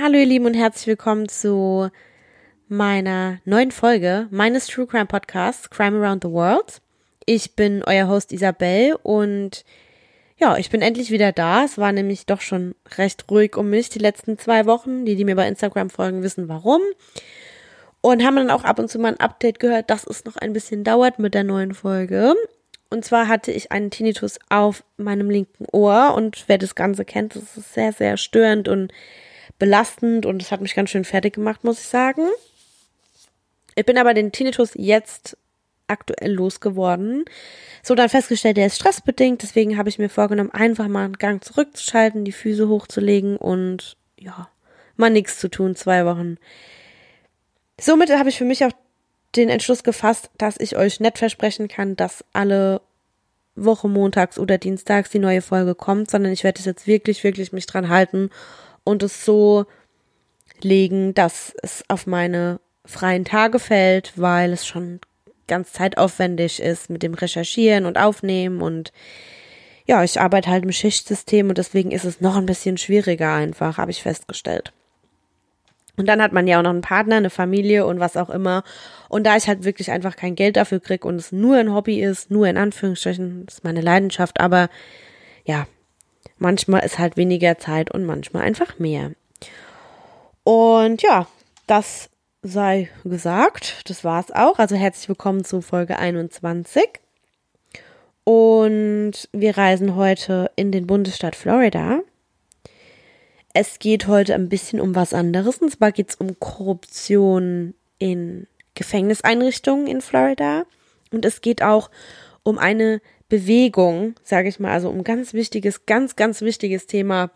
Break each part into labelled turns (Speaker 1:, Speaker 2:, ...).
Speaker 1: Hallo ihr Lieben und herzlich willkommen zu meiner neuen Folge meines True Crime Podcasts Crime Around the World. Ich bin euer Host Isabel und ja, ich bin endlich wieder da. Es war nämlich doch schon recht ruhig um mich die letzten zwei Wochen. Die, die mir bei Instagram folgen, wissen warum. Und haben dann auch ab und zu mal ein Update gehört, dass es noch ein bisschen dauert mit der neuen Folge. Und zwar hatte ich einen Tinnitus auf meinem linken Ohr und wer das Ganze kennt, das ist sehr, sehr störend und belastend und es hat mich ganz schön fertig gemacht, muss ich sagen. Ich bin aber den Tinnitus jetzt aktuell losgeworden. So dann festgestellt, der ist stressbedingt, deswegen habe ich mir vorgenommen, einfach mal einen Gang zurückzuschalten, die Füße hochzulegen und ja, mal nichts zu tun, zwei Wochen. Somit habe ich für mich auch den Entschluss gefasst, dass ich euch nett versprechen kann, dass alle Woche montags oder dienstags die neue Folge kommt, sondern ich werde es jetzt wirklich, wirklich mich dran halten und es so legen, dass es auf meine freien Tage fällt, weil es schon ganz zeitaufwendig ist mit dem Recherchieren und Aufnehmen und ja, ich arbeite halt im Schichtsystem und deswegen ist es noch ein bisschen schwieriger einfach, habe ich festgestellt. Und dann hat man ja auch noch einen Partner, eine Familie und was auch immer. Und da ich halt wirklich einfach kein Geld dafür krieg und es nur ein Hobby ist, nur in Anführungsstrichen, ist meine Leidenschaft, aber ja, Manchmal ist halt weniger Zeit und manchmal einfach mehr. Und ja, das sei gesagt. Das war's auch. Also herzlich willkommen zu Folge 21. Und wir reisen heute in den Bundesstaat Florida. Es geht heute ein bisschen um was anderes. Und zwar geht es um Korruption in Gefängniseinrichtungen in Florida. Und es geht auch um eine Bewegung, sage ich mal, also um ganz wichtiges, ganz, ganz wichtiges Thema,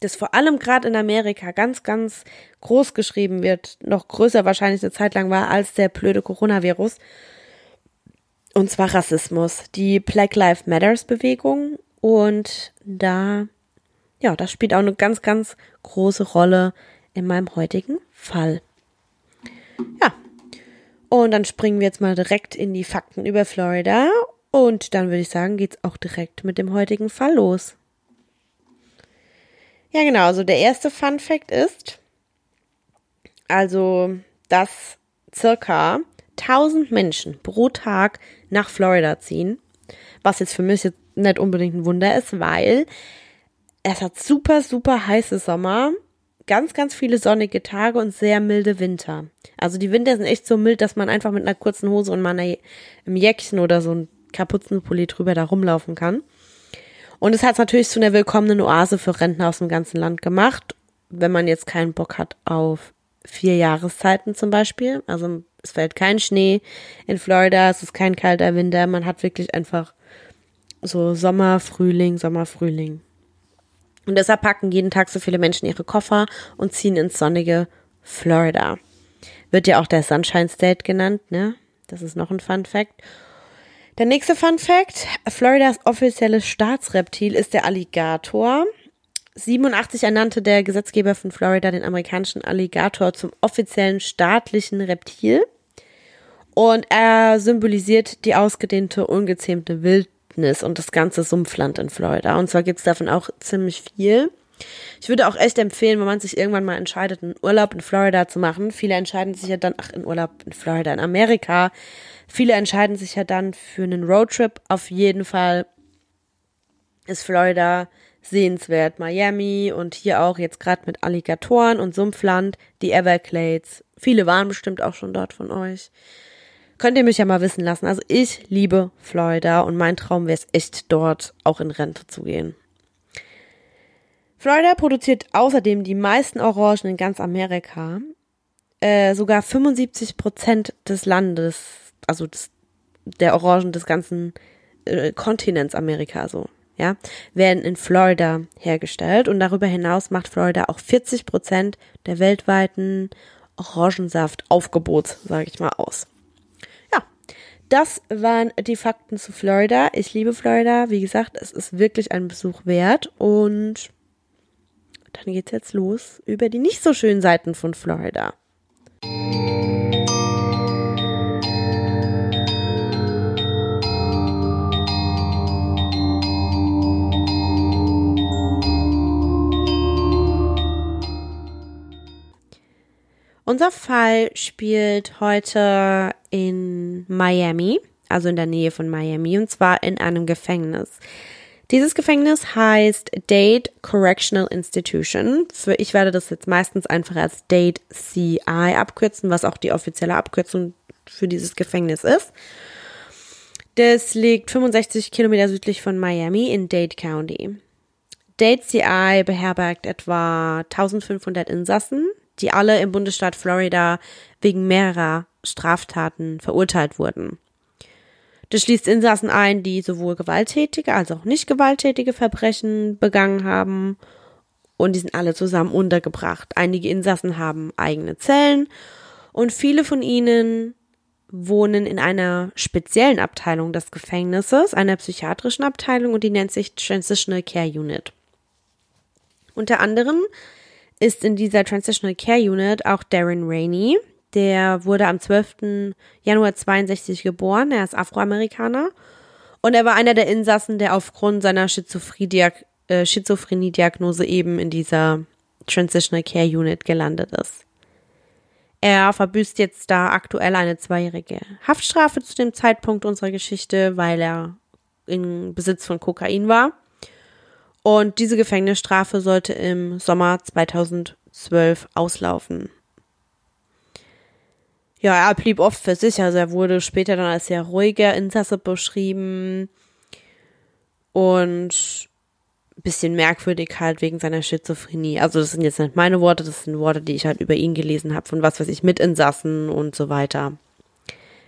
Speaker 1: das vor allem gerade in Amerika ganz, ganz groß geschrieben wird, noch größer wahrscheinlich eine Zeit lang war als der blöde Coronavirus. Und zwar Rassismus, die Black Lives Matters Bewegung. Und da, ja, das spielt auch eine ganz, ganz große Rolle in meinem heutigen Fall. Ja. Und dann springen wir jetzt mal direkt in die Fakten über Florida und dann würde ich sagen, geht's auch direkt mit dem heutigen Fall los. Ja, genau. Also der erste Fun Fact ist, also, dass circa 1000 Menschen pro Tag nach Florida ziehen. Was jetzt für mich jetzt nicht unbedingt ein Wunder ist, weil es hat super, super heiße Sommer, ganz, ganz viele sonnige Tage und sehr milde Winter. Also die Winter sind echt so mild, dass man einfach mit einer kurzen Hose und mal einem Jäckchen oder so ein Kapuzenpulli drüber da rumlaufen kann. Und es hat es natürlich zu einer willkommenen Oase für Rentner aus dem ganzen Land gemacht, wenn man jetzt keinen Bock hat auf vier Jahreszeiten zum Beispiel. Also es fällt kein Schnee in Florida, es ist kein kalter Winter, man hat wirklich einfach so Sommer, Frühling, Sommer, Frühling. Und deshalb packen jeden Tag so viele Menschen ihre Koffer und ziehen ins sonnige Florida. Wird ja auch der Sunshine State genannt, ne? Das ist noch ein Fun Fact. Der nächste Fun Fact. Floridas offizielles Staatsreptil ist der Alligator. 87 ernannte der Gesetzgeber von Florida den amerikanischen Alligator zum offiziellen staatlichen Reptil. Und er symbolisiert die ausgedehnte, ungezähmte Wildnis und das ganze Sumpfland in Florida. Und zwar gibt's davon auch ziemlich viel. Ich würde auch echt empfehlen, wenn man sich irgendwann mal entscheidet, einen Urlaub in Florida zu machen. Viele entscheiden sich ja dann, ach, in Urlaub in Florida, in Amerika. Viele entscheiden sich ja dann für einen Roadtrip. Auf jeden Fall ist Florida sehenswert. Miami und hier auch jetzt gerade mit Alligatoren und Sumpfland, die Everglades. Viele waren bestimmt auch schon dort von euch. Könnt ihr mich ja mal wissen lassen. Also ich liebe Florida und mein Traum wäre es echt dort auch in Rente zu gehen. Florida produziert außerdem die meisten Orangen in ganz Amerika. Äh, sogar 75 Prozent des Landes also des, der Orangen des ganzen äh, Kontinents Amerika so, ja, werden in Florida hergestellt und darüber hinaus macht Florida auch 40 Prozent der weltweiten Orangensaftaufgebots, sage ich mal, aus. Ja, das waren die Fakten zu Florida. Ich liebe Florida. Wie gesagt, es ist wirklich ein Besuch wert und dann geht's jetzt los über die nicht so schönen Seiten von Florida. Unser Fall spielt heute in Miami, also in der Nähe von Miami, und zwar in einem Gefängnis. Dieses Gefängnis heißt Date Correctional Institution. Für ich werde das jetzt meistens einfach als Date CI abkürzen, was auch die offizielle Abkürzung für dieses Gefängnis ist. Das liegt 65 Kilometer südlich von Miami in Dade County. Dade CI beherbergt etwa 1500 Insassen, die alle im Bundesstaat Florida wegen mehrerer Straftaten verurteilt wurden. Das schließt Insassen ein, die sowohl gewalttätige als auch nicht gewalttätige Verbrechen begangen haben. Und die sind alle zusammen untergebracht. Einige Insassen haben eigene Zellen und viele von ihnen wohnen in einer speziellen Abteilung des Gefängnisses, einer psychiatrischen Abteilung und die nennt sich Transitional Care Unit. Unter anderem ist in dieser Transitional Care Unit auch Darren Rainey. Der wurde am 12. Januar 62 geboren. Er ist Afroamerikaner. Und er war einer der Insassen, der aufgrund seiner äh, Schizophrenie-Diagnose eben in dieser Transitional Care Unit gelandet ist. Er verbüßt jetzt da aktuell eine zweijährige Haftstrafe zu dem Zeitpunkt unserer Geschichte, weil er in Besitz von Kokain war. Und diese Gefängnisstrafe sollte im Sommer 2012 auslaufen. Ja, er blieb oft für sich, also er wurde später dann als sehr ruhiger Insasse beschrieben und bisschen merkwürdig halt wegen seiner Schizophrenie. Also das sind jetzt nicht meine Worte, das sind Worte, die ich halt über ihn gelesen habe, von was weiß ich, Mitinsassen und so weiter.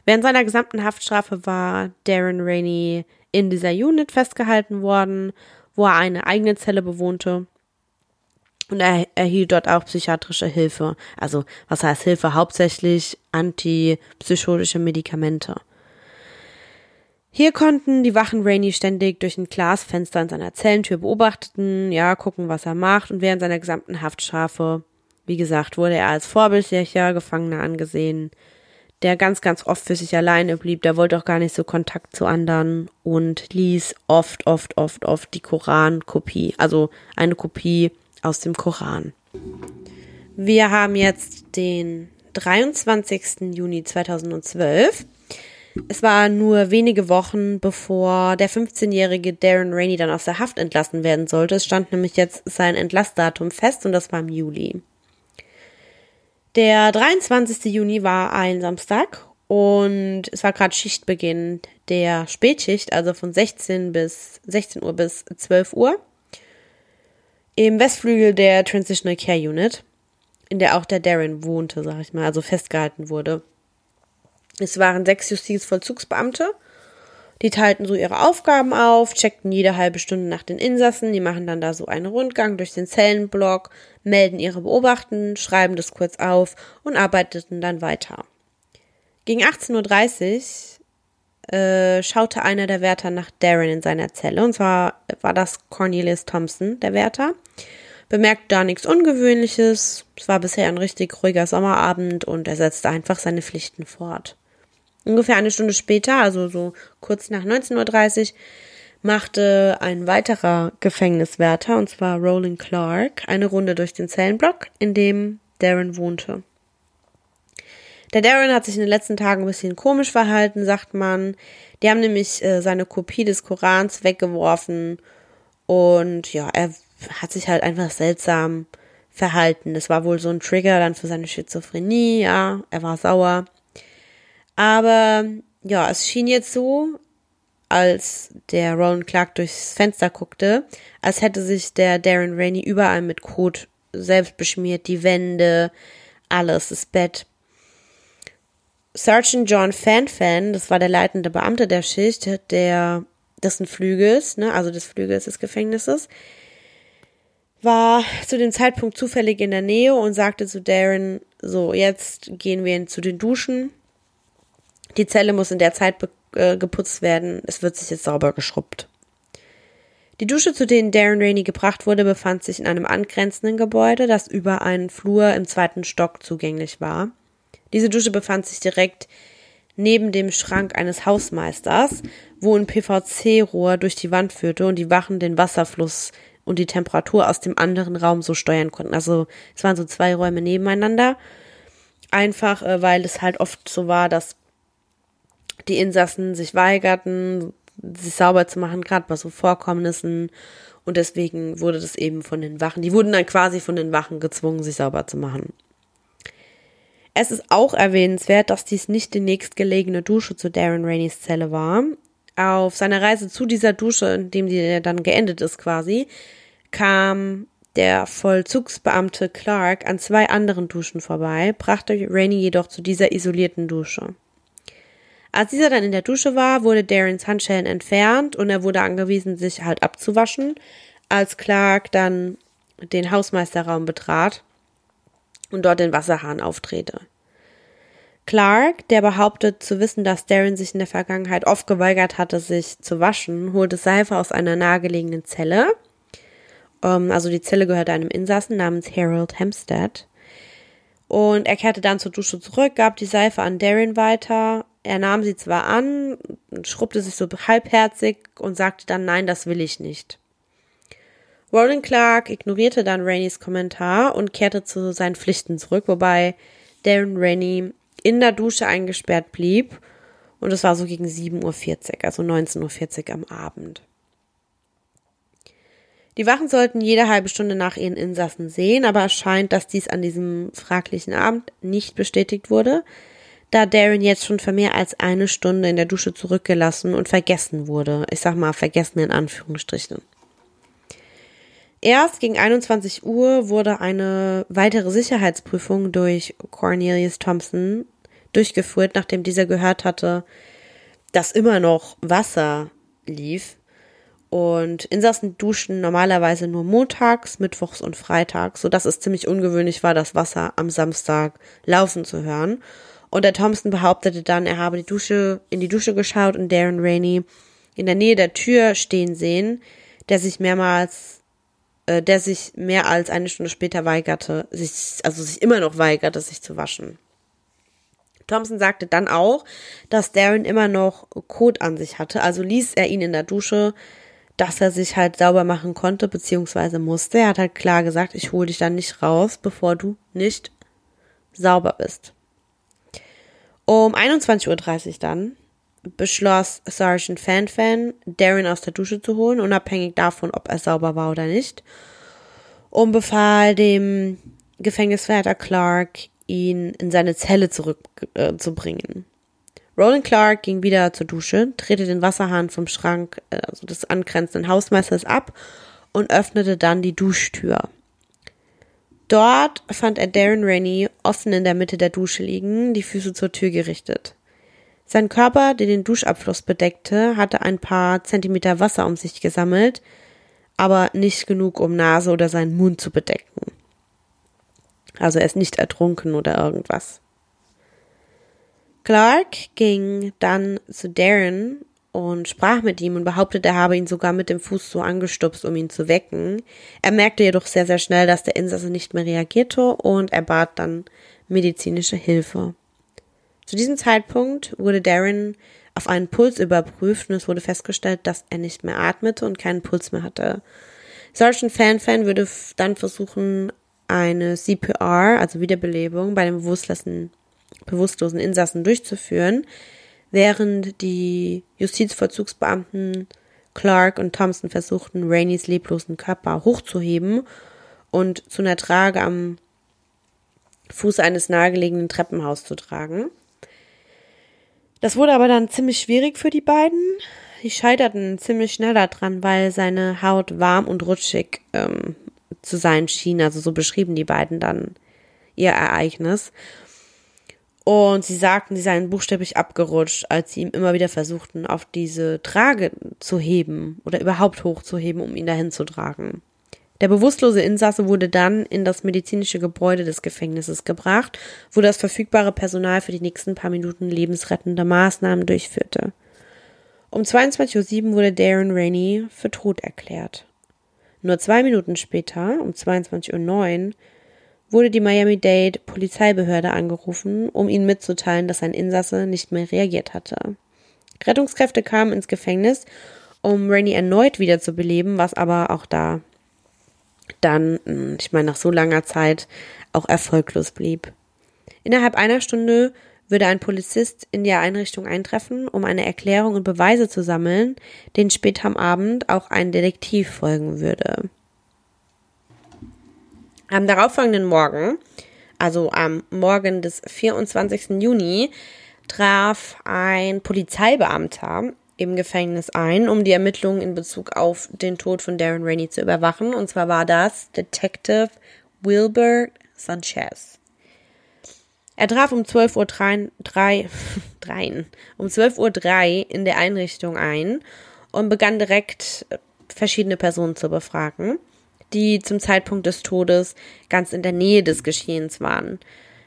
Speaker 1: Während seiner gesamten Haftstrafe war Darren Rainey in dieser Unit festgehalten worden wo er eine eigene Zelle bewohnte. Und er erhielt dort auch psychiatrische Hilfe. Also, was heißt Hilfe? Hauptsächlich antipsychotische Medikamente. Hier konnten die Wachen Rainey ständig durch ein Glasfenster in seiner Zellentür beobachteten, ja, gucken, was er macht und während seiner gesamten Haftstrafe, wie gesagt, wurde er als vorbildlicher Gefangener angesehen der ganz, ganz oft für sich alleine blieb. Der wollte auch gar nicht so Kontakt zu anderen und ließ oft, oft, oft, oft die Koran-Kopie, also eine Kopie aus dem Koran. Wir haben jetzt den 23. Juni 2012. Es war nur wenige Wochen, bevor der 15-jährige Darren Rainey dann aus der Haft entlassen werden sollte. Es stand nämlich jetzt sein Entlassdatum fest und das war im Juli. Der 23. Juni war ein Samstag und es war gerade Schichtbeginn der Spätschicht, also von 16 bis 16 Uhr bis 12 Uhr im Westflügel der Transitional Care Unit, in der auch der Darren wohnte, sag ich mal, also festgehalten wurde. Es waren sechs Justizvollzugsbeamte die teilten so ihre Aufgaben auf, checkten jede halbe Stunde nach den Insassen, die machen dann da so einen Rundgang durch den Zellenblock, melden ihre Beobachten, schreiben das kurz auf und arbeiteten dann weiter. Gegen 18.30 Uhr äh, schaute einer der Wärter nach Darren in seiner Zelle, und zwar war das Cornelius Thompson, der Wärter. Bemerkt da nichts Ungewöhnliches, es war bisher ein richtig ruhiger Sommerabend und er setzte einfach seine Pflichten fort. Ungefähr eine Stunde später, also so kurz nach 19.30 Uhr, machte ein weiterer Gefängniswärter, und zwar Roland Clark, eine Runde durch den Zellenblock, in dem Darren wohnte. Der Darren hat sich in den letzten Tagen ein bisschen komisch verhalten, sagt man. Die haben nämlich äh, seine Kopie des Korans weggeworfen und ja, er hat sich halt einfach seltsam verhalten. Das war wohl so ein Trigger dann für seine Schizophrenie, ja, er war sauer. Aber ja, es schien jetzt so, als der Roland Clark durchs Fenster guckte, als hätte sich der Darren Rainey überall mit Kot selbst beschmiert, die Wände, alles, das Bett. Sergeant John Fanfan, das war der leitende Beamte der Schicht, der dessen Flügels, ne, also des Flügels des Gefängnisses, war zu dem Zeitpunkt zufällig in der Nähe und sagte zu Darren, so, jetzt gehen wir zu den Duschen die Zelle muss in der Zeit äh, geputzt werden. Es wird sich jetzt sauber geschrubbt. Die Dusche, zu denen Darren Rainey gebracht wurde, befand sich in einem angrenzenden Gebäude, das über einen Flur im zweiten Stock zugänglich war. Diese Dusche befand sich direkt neben dem Schrank eines Hausmeisters, wo ein PVC-Rohr durch die Wand führte und die Wachen den Wasserfluss und die Temperatur aus dem anderen Raum so steuern konnten. Also es waren so zwei Räume nebeneinander Einfach, äh, weil es halt oft so war, dass die Insassen sich weigerten, sich sauber zu machen, gerade bei so Vorkommnissen. Und deswegen wurde das eben von den Wachen, die wurden dann quasi von den Wachen gezwungen, sich sauber zu machen. Es ist auch erwähnenswert, dass dies nicht die nächstgelegene Dusche zu Darren Rainey's Zelle war. Auf seiner Reise zu dieser Dusche, in dem die dann geendet ist quasi, kam der Vollzugsbeamte Clark an zwei anderen Duschen vorbei, brachte Rainey jedoch zu dieser isolierten Dusche. Als dieser dann in der Dusche war, wurde Darrens Handschellen entfernt und er wurde angewiesen, sich halt abzuwaschen, als Clark dann den Hausmeisterraum betrat und dort den Wasserhahn auftrete. Clark, der behauptet zu wissen, dass Darren sich in der Vergangenheit oft geweigert hatte, sich zu waschen, holte Seife aus einer nahegelegenen Zelle. Ähm, also die Zelle gehörte einem Insassen namens Harold Hempstead. Und er kehrte dann zur Dusche zurück, gab die Seife an Darren weiter. Er nahm sie zwar an, schrubbte sich so halbherzig und sagte dann, nein, das will ich nicht. Roland Clark ignorierte dann Raineys Kommentar und kehrte zu seinen Pflichten zurück, wobei Darren Rainey in der Dusche eingesperrt blieb. Und es war so gegen 7.40 Uhr, also 19.40 Uhr am Abend. Die Wachen sollten jede halbe Stunde nach ihren Insassen sehen, aber es scheint, dass dies an diesem fraglichen Abend nicht bestätigt wurde, da Darren jetzt schon für mehr als eine Stunde in der Dusche zurückgelassen und vergessen wurde. Ich sag mal vergessen in Anführungsstrichen. Erst gegen 21 Uhr wurde eine weitere Sicherheitsprüfung durch Cornelius Thompson durchgeführt, nachdem dieser gehört hatte, dass immer noch Wasser lief. Und Insassen duschen normalerweise nur montags, mittwochs und freitags, so dass es ziemlich ungewöhnlich war, das Wasser am Samstag laufen zu hören. Und der Thompson behauptete dann, er habe die Dusche, in die Dusche geschaut und Darren Rainey in der Nähe der Tür stehen sehen, der sich mehrmals äh, der sich mehr als eine Stunde später weigerte, sich, also sich immer noch weigerte, sich zu waschen. Thompson sagte dann auch, dass Darren immer noch Kot an sich hatte, also ließ er ihn in der Dusche, dass er sich halt sauber machen konnte, beziehungsweise musste. Er hat halt klar gesagt, ich hole dich dann nicht raus, bevor du nicht sauber bist. Um 21.30 Uhr dann beschloss Sergeant Fanfan, Darren aus der Dusche zu holen, unabhängig davon, ob er sauber war oder nicht, und befahl dem Gefängniswärter Clark, ihn in seine Zelle zurückzubringen. Äh, Roland Clark ging wieder zur Dusche, drehte den Wasserhahn vom Schrank, äh, also des angrenzenden Hausmeisters ab und öffnete dann die Duschtür. Dort fand er Darren Rainey offen in der Mitte der Dusche liegen, die Füße zur Tür gerichtet. Sein Körper, der den Duschabfluss bedeckte, hatte ein paar Zentimeter Wasser um sich gesammelt, aber nicht genug, um Nase oder seinen Mund zu bedecken. Also er ist nicht ertrunken oder irgendwas. Clark ging dann zu Darren und sprach mit ihm und behauptete, er habe ihn sogar mit dem Fuß so angestupst, um ihn zu wecken. Er merkte jedoch sehr, sehr schnell, dass der Insasse nicht mehr reagierte und er bat dann medizinische Hilfe. Zu diesem Zeitpunkt wurde Darren auf einen Puls überprüft und es wurde festgestellt, dass er nicht mehr atmete und keinen Puls mehr hatte. Sergeant Fanfan würde dann versuchen, eine CPR, also Wiederbelebung, bei dem bewusstlosen, bewusstlosen Insassen durchzuführen, während die Justizvollzugsbeamten Clark und Thompson versuchten, Raineys leblosen Körper hochzuheben und zu einer Trage am Fuß eines nahegelegenen Treppenhaus zu tragen. Das wurde aber dann ziemlich schwierig für die beiden. Die scheiterten ziemlich schnell daran, weil seine Haut warm und rutschig ähm, zu sein schien. Also so beschrieben die beiden dann ihr Ereignis. Und sie sagten, sie seien buchstäblich abgerutscht, als sie ihm immer wieder versuchten, auf diese Trage zu heben oder überhaupt hochzuheben, um ihn dahin zu tragen. Der bewusstlose Insasse wurde dann in das medizinische Gebäude des Gefängnisses gebracht, wo das verfügbare Personal für die nächsten paar Minuten lebensrettende Maßnahmen durchführte. Um 22.07 Uhr wurde Darren Rainey für tot erklärt. Nur zwei Minuten später, um 22.09 Uhr, wurde die Miami-Dade Polizeibehörde angerufen, um ihnen mitzuteilen, dass ein Insasse nicht mehr reagiert hatte. Rettungskräfte kamen ins Gefängnis, um Rainey erneut wiederzubeleben, was aber auch da dann, hm, ich meine, nach so langer Zeit auch erfolglos blieb. Innerhalb einer Stunde würde ein Polizist in die Einrichtung eintreffen, um eine Erklärung und Beweise zu sammeln, den später am Abend auch ein Detektiv folgen würde. Am darauffolgenden Morgen, also am Morgen des 24. Juni, traf ein Polizeibeamter im Gefängnis ein, um die Ermittlungen in Bezug auf den Tod von Darren Rainey zu überwachen. Und zwar war das Detective Wilbert Sanchez. Er traf um 12.03 Uhr 3, 3, um 12 Uhr 3 in der Einrichtung ein und begann direkt verschiedene Personen zu befragen, die zum Zeitpunkt des Todes ganz in der Nähe des Geschehens waren.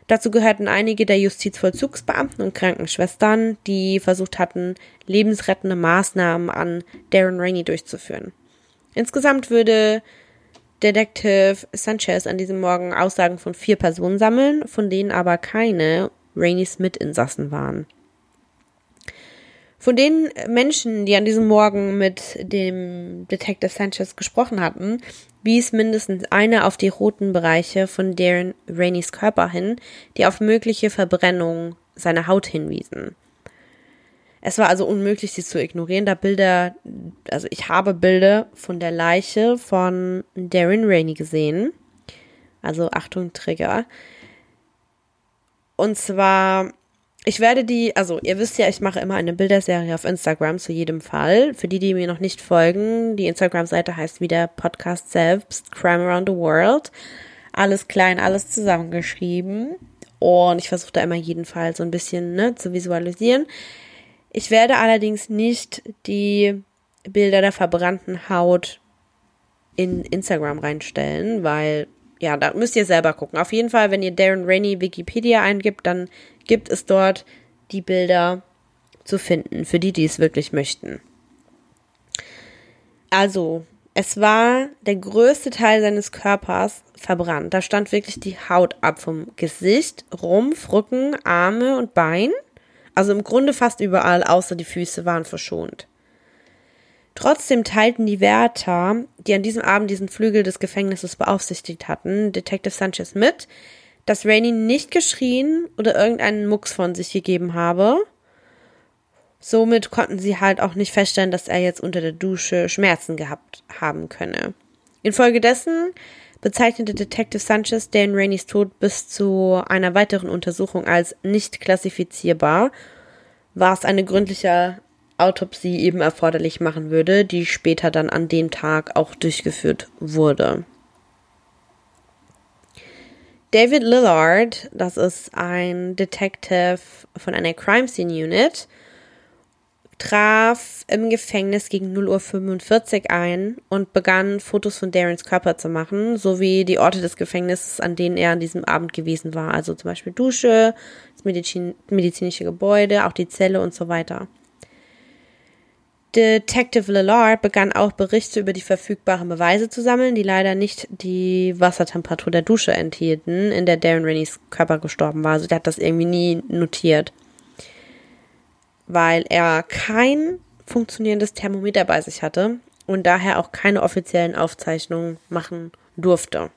Speaker 1: Dazu gehörten einige der Justizvollzugsbeamten und Krankenschwestern, die versucht hatten, lebensrettende Maßnahmen an Darren Rainey durchzuführen. Insgesamt würde Detective Sanchez an diesem Morgen Aussagen von vier Personen sammeln, von denen aber keine Raineys Mitinsassen waren. Von den Menschen, die an diesem Morgen mit dem Detective Sanchez gesprochen hatten, wies mindestens einer auf die roten Bereiche von Darren Raineys Körper hin, die auf mögliche Verbrennung seiner Haut hinwiesen. Es war also unmöglich, sie zu ignorieren, da Bilder, also ich habe Bilder von der Leiche von Darren Rainey gesehen. Also Achtung, Trigger. Und zwar ich werde die, also ihr wisst ja, ich mache immer eine Bilderserie auf Instagram zu jedem Fall. Für die, die mir noch nicht folgen, die Instagram-Seite heißt wieder Podcast selbst, Crime Around the World. Alles klein, alles zusammengeschrieben. Und ich versuche da immer jeden Fall so ein bisschen ne, zu visualisieren. Ich werde allerdings nicht die Bilder der verbrannten Haut in Instagram reinstellen, weil ja, da müsst ihr selber gucken. Auf jeden Fall, wenn ihr Darren Rainey Wikipedia eingibt, dann gibt es dort die Bilder zu finden, für die, die es wirklich möchten. Also, es war der größte Teil seines Körpers verbrannt. Da stand wirklich die Haut ab vom Gesicht, Rumpf, Rücken, Arme und Bein. Also im Grunde fast überall, außer die Füße waren verschont. Trotzdem teilten die Wärter, die an diesem Abend diesen Flügel des Gefängnisses beaufsichtigt hatten, Detective Sanchez mit, dass Rainey nicht geschrien oder irgendeinen Mucks von sich gegeben habe. Somit konnten sie halt auch nicht feststellen, dass er jetzt unter der Dusche Schmerzen gehabt haben könne. Infolgedessen bezeichnete Detective Sanchez Dan Raineys Tod bis zu einer weiteren Untersuchung als nicht klassifizierbar, was eine gründliche Autopsie eben erforderlich machen würde, die später dann an dem Tag auch durchgeführt wurde. David Lillard, das ist ein Detective von einer Crime Scene Unit, traf im Gefängnis gegen 0.45 Uhr ein und begann Fotos von Darrens Körper zu machen, sowie die Orte des Gefängnisses, an denen er an diesem Abend gewesen war. Also zum Beispiel Dusche, das Medizin medizinische Gebäude, auch die Zelle und so weiter. Detective Lillard begann auch Berichte über die verfügbaren Beweise zu sammeln, die leider nicht die Wassertemperatur der Dusche enthielten, in der Darren Rennies Körper gestorben war. Also der hat das irgendwie nie notiert. Weil er kein funktionierendes Thermometer bei sich hatte und daher auch keine offiziellen Aufzeichnungen machen durfte.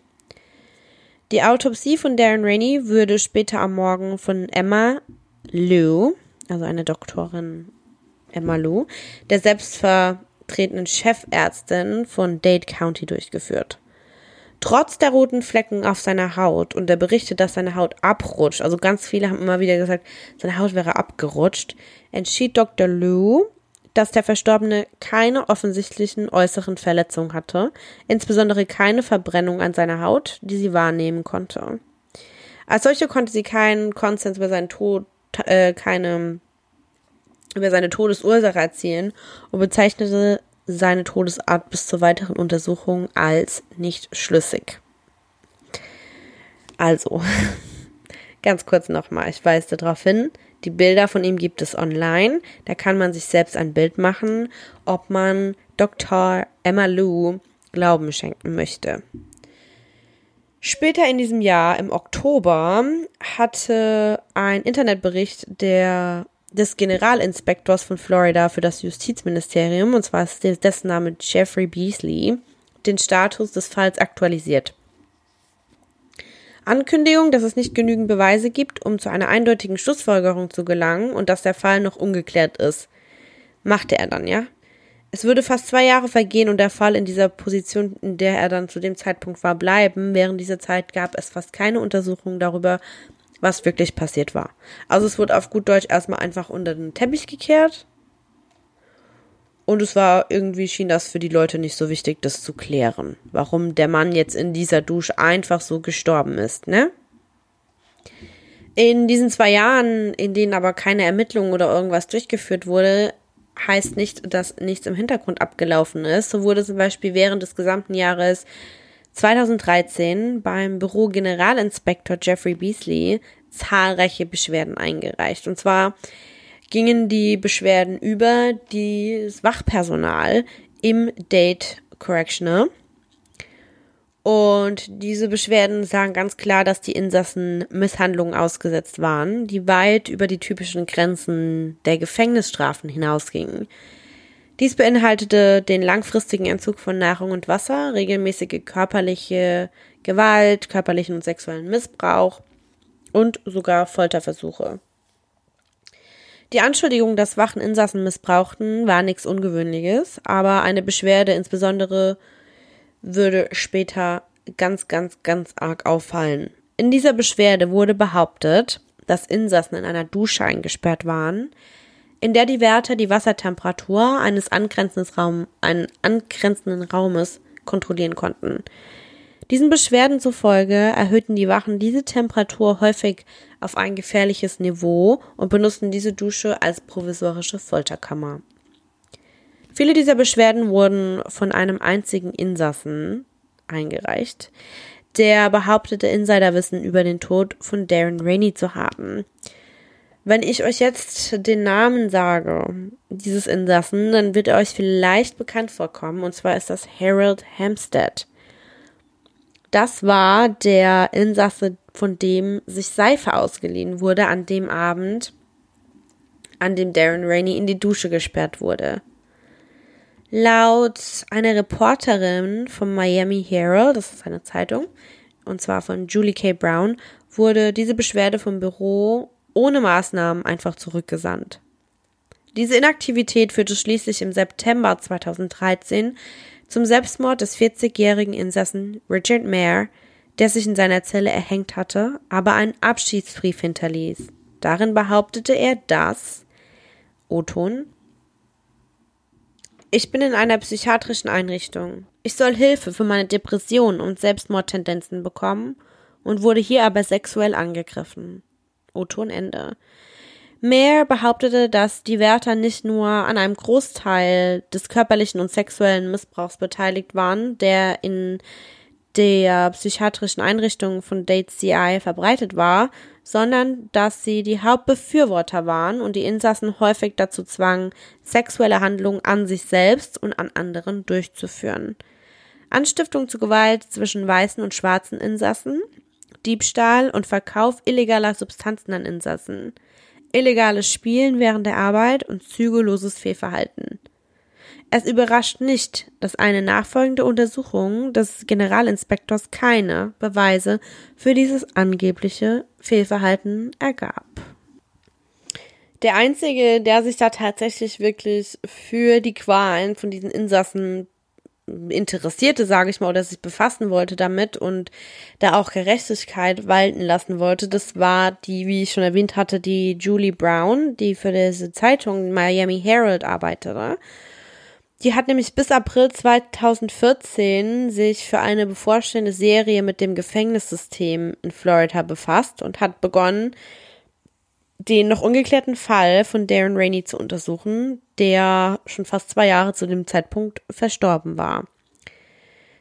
Speaker 1: Die Autopsie von Darren Rainey würde später am Morgen von Emma Lou, also eine Doktorin Emma Lou, der selbstvertretenen Chefärztin von Dade County durchgeführt. Trotz der roten Flecken auf seiner Haut und der Berichte, dass seine Haut abrutscht, also ganz viele haben immer wieder gesagt, seine Haut wäre abgerutscht, entschied Dr. Lou, dass der Verstorbene keine offensichtlichen äußeren Verletzungen hatte, insbesondere keine Verbrennung an seiner Haut, die sie wahrnehmen konnte. Als solche konnte sie keinen Konsens über seinen Tod, äh, keine über seine Todesursache erzählen und bezeichnete seine Todesart bis zur weiteren Untersuchung als nicht schlüssig. Also, ganz kurz nochmal, ich weise darauf hin, die Bilder von ihm gibt es online, da kann man sich selbst ein Bild machen, ob man Dr. Emma Lou Glauben schenken möchte. Später in diesem Jahr, im Oktober, hatte ein Internetbericht der des Generalinspektors von Florida für das Justizministerium, und zwar ist dessen Name Jeffrey Beasley, den Status des Falls aktualisiert. Ankündigung, dass es nicht genügend Beweise gibt, um zu einer eindeutigen Schlussfolgerung zu gelangen und dass der Fall noch ungeklärt ist. Machte er dann, ja? Es würde fast zwei Jahre vergehen und der Fall in dieser Position, in der er dann zu dem Zeitpunkt war, bleiben. Während dieser Zeit gab es fast keine Untersuchung darüber, was wirklich passiert war. Also es wurde auf gut Deutsch erstmal einfach unter den Teppich gekehrt. Und es war irgendwie schien das für die Leute nicht so wichtig, das zu klären. Warum der Mann jetzt in dieser Dusche einfach so gestorben ist, ne? In diesen zwei Jahren, in denen aber keine Ermittlungen oder irgendwas durchgeführt wurde, heißt nicht, dass nichts im Hintergrund abgelaufen ist. So wurde zum Beispiel während des gesamten Jahres 2013 beim Büro Generalinspektor Jeffrey Beasley zahlreiche Beschwerden eingereicht. Und zwar gingen die Beschwerden über das Wachpersonal im Date Correctional. Und diese Beschwerden sagen ganz klar, dass die Insassen Misshandlungen ausgesetzt waren, die weit über die typischen Grenzen der Gefängnisstrafen hinausgingen. Dies beinhaltete den langfristigen Entzug von Nahrung und Wasser, regelmäßige körperliche Gewalt, körperlichen und sexuellen Missbrauch und sogar Folterversuche. Die Anschuldigung, dass Wachen Insassen missbrauchten, war nichts Ungewöhnliches, aber eine Beschwerde insbesondere würde später ganz, ganz, ganz arg auffallen. In dieser Beschwerde wurde behauptet, dass Insassen in einer Dusche eingesperrt waren, in der die Wärter die Wassertemperatur eines angrenzenden, Raum, angrenzenden Raumes kontrollieren konnten. Diesen Beschwerden zufolge erhöhten die Wachen diese Temperatur häufig auf ein gefährliches Niveau und benutzten diese Dusche als provisorische Folterkammer. Viele dieser Beschwerden wurden von einem einzigen Insassen eingereicht, der behauptete, Insiderwissen über den Tod von Darren Rainey zu haben. Wenn ich euch jetzt den Namen sage, dieses Insassen, dann wird er euch vielleicht bekannt vorkommen, und zwar ist das Harold Hampstead. Das war der Insasse, von dem sich Seife ausgeliehen wurde an dem Abend, an dem Darren Rainey in die Dusche gesperrt wurde. Laut einer Reporterin vom Miami Herald, das ist eine Zeitung, und zwar von Julie K. Brown, wurde diese Beschwerde vom Büro ohne Maßnahmen einfach zurückgesandt. Diese Inaktivität führte schließlich im September 2013 zum Selbstmord des 40-jährigen Insassen Richard Mayer, der sich in seiner Zelle erhängt hatte, aber einen Abschiedsbrief hinterließ. Darin behauptete er, dass Oton ich bin in einer psychiatrischen Einrichtung. Ich soll Hilfe für meine Depressionen und Selbstmordtendenzen bekommen und wurde hier aber sexuell angegriffen. O-Ton Ende. Mehr behauptete, dass die Wärter nicht nur an einem Großteil des körperlichen und sexuellen Missbrauchs beteiligt waren, der in der psychiatrischen Einrichtung von Date CI verbreitet war, sondern dass sie die Hauptbefürworter waren und die Insassen häufig dazu zwangen, sexuelle Handlungen an sich selbst und an anderen durchzuführen. Anstiftung zu Gewalt zwischen weißen und schwarzen Insassen, Diebstahl und Verkauf illegaler Substanzen an Insassen, illegales Spielen während der Arbeit und zügelloses Fehlverhalten. Es überrascht nicht, dass eine nachfolgende Untersuchung des Generalinspektors keine Beweise für dieses angebliche Fehlverhalten ergab. Der einzige, der sich da tatsächlich wirklich für die Qualen von diesen Insassen interessierte, sage ich mal, oder sich befassen wollte damit und da auch Gerechtigkeit walten lassen wollte, das war die, wie ich schon erwähnt hatte, die Julie Brown, die für diese Zeitung Miami Herald arbeitete. Die hat nämlich bis April 2014 sich für eine bevorstehende Serie mit dem Gefängnissystem in Florida befasst und hat begonnen, den noch ungeklärten Fall von Darren Rainey zu untersuchen, der schon fast zwei Jahre zu dem Zeitpunkt verstorben war.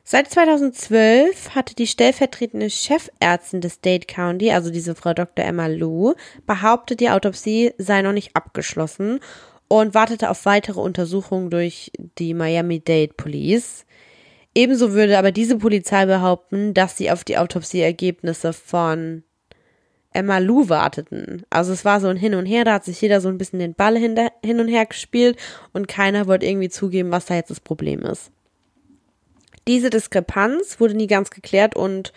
Speaker 1: Seit 2012 hatte die stellvertretende Chefärztin des Dade County, also diese Frau Dr. Emma Lou, behauptet, die Autopsie sei noch nicht abgeschlossen und wartete auf weitere Untersuchungen durch die Miami-Dade Police. Ebenso würde aber diese Polizei behaupten, dass sie auf die Autopsieergebnisse von Emma Lou warteten. Also es war so ein Hin und Her, da hat sich jeder so ein bisschen den Ball hin und her gespielt und keiner wollte irgendwie zugeben, was da jetzt das Problem ist. Diese Diskrepanz wurde nie ganz geklärt und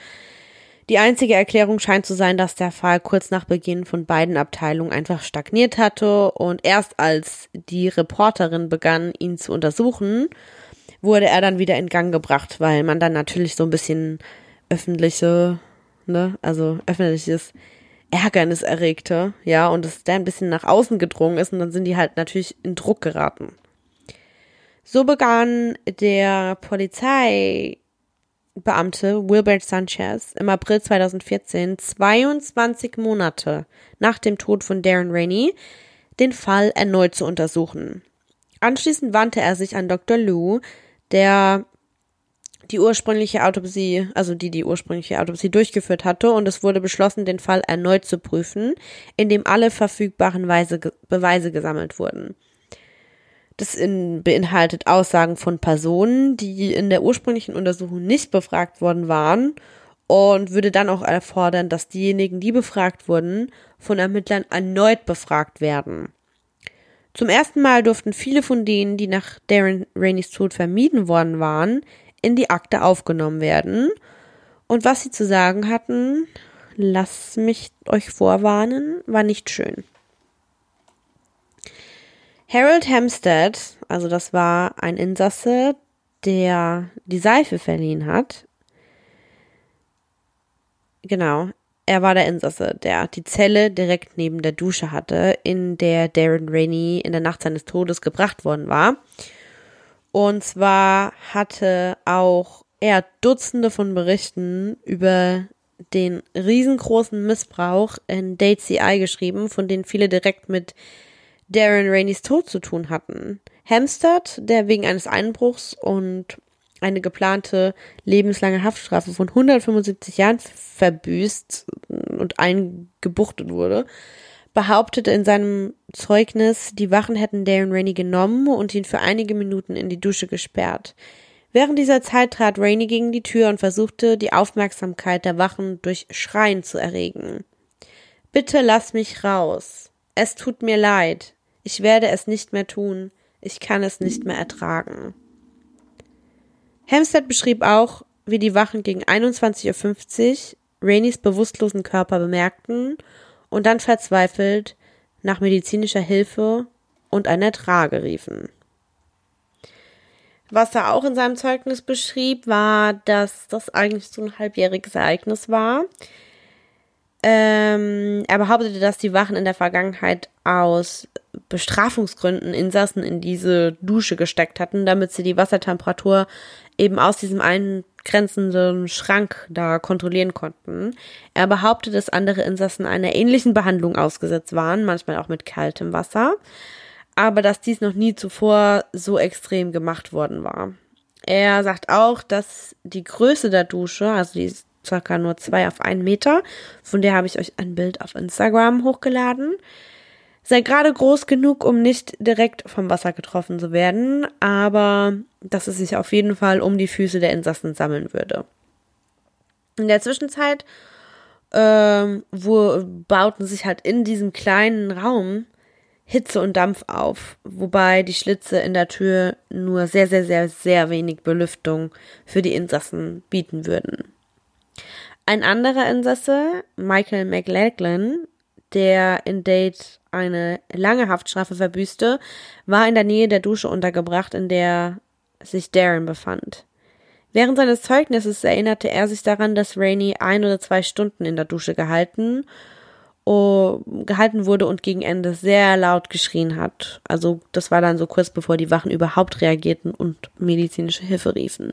Speaker 1: Die einzige Erklärung scheint zu sein, dass der Fall kurz nach Beginn von beiden Abteilungen einfach stagniert hatte und erst als die Reporterin begann, ihn zu untersuchen, wurde er dann wieder in Gang gebracht, weil man dann natürlich so ein bisschen öffentliche, ne, also öffentliches Ärgernis erregte, ja, und es da ein bisschen nach außen gedrungen ist und dann sind die halt natürlich in Druck geraten. So begann der Polizeibeamte Wilbert Sanchez im April 2014, 22 Monate nach dem Tod von Darren Rainey, den Fall erneut zu untersuchen. Anschließend wandte er sich an Dr. Lou, der die ursprüngliche Autopsie, also die die ursprüngliche Autopsie durchgeführt hatte, und es wurde beschlossen, den Fall erneut zu prüfen, indem alle verfügbaren Weise, Beweise gesammelt wurden. Das in, beinhaltet Aussagen von Personen, die in der ursprünglichen Untersuchung nicht befragt worden waren und würde dann auch erfordern, dass diejenigen, die befragt wurden, von Ermittlern erneut befragt werden. Zum ersten Mal durften viele von denen, die nach Darren Rainey's Tod vermieden worden waren, in die Akte aufgenommen werden. Und was sie zu sagen hatten, lass mich euch vorwarnen, war nicht schön. Harold Hampstead, also das war ein Insasse, der die Seife verliehen hat. Genau, er war der Insasse, der die Zelle direkt neben der Dusche hatte, in der Darren Rainey in der Nacht seines Todes gebracht worden war. Und zwar hatte auch er Dutzende von Berichten über den riesengroßen Missbrauch in Date CI geschrieben, von denen viele direkt mit Darren Rainey's Tod zu tun hatten. Hampstead, der wegen eines Einbruchs und eine geplante lebenslange Haftstrafe von 175 Jahren verbüßt und eingebuchtet wurde, behauptete in seinem Zeugnis, die Wachen hätten Darren Rainey genommen und ihn für einige Minuten in die Dusche gesperrt. Während dieser Zeit trat Rainey gegen die Tür und versuchte, die Aufmerksamkeit der Wachen durch Schreien zu erregen. Bitte lass mich raus. Es tut mir leid. Ich werde es nicht mehr tun. Ich kann es nicht mehr ertragen. Hempstead beschrieb auch, wie die Wachen gegen 21.50 Uhr Raineys bewusstlosen Körper bemerkten und dann verzweifelt nach medizinischer Hilfe und einer Trage riefen. Was er auch in seinem Zeugnis beschrieb, war, dass das eigentlich so ein halbjähriges Ereignis war. Ähm, er behauptete, dass die Wachen in der Vergangenheit aus Bestrafungsgründen Insassen in diese Dusche gesteckt hatten, damit sie die Wassertemperatur eben aus diesem eingrenzenden Schrank da kontrollieren konnten. Er behauptet, dass andere Insassen einer ähnlichen Behandlung ausgesetzt waren, manchmal auch mit kaltem Wasser, aber dass dies noch nie zuvor so extrem gemacht worden war. Er sagt auch, dass die Größe der Dusche, also die ist circa nur zwei auf einen Meter, von der habe ich euch ein Bild auf Instagram hochgeladen, sei gerade groß genug, um nicht direkt vom Wasser getroffen zu werden, aber dass es sich auf jeden Fall um die Füße der Insassen sammeln würde. In der Zwischenzeit ähm, wo bauten sich halt in diesem kleinen Raum Hitze und Dampf auf, wobei die Schlitze in der Tür nur sehr, sehr, sehr, sehr wenig Belüftung für die Insassen bieten würden. Ein anderer Insasse, Michael McLachlan, der in Date eine lange Haftstrafe verbüßte, war in der Nähe der Dusche untergebracht, in der sich Darren befand. Während seines Zeugnisses erinnerte er sich daran, dass Rainey ein oder zwei Stunden in der Dusche gehalten, oh, gehalten wurde und gegen Ende sehr laut geschrien hat. Also das war dann so kurz bevor die Wachen überhaupt reagierten und medizinische Hilfe riefen.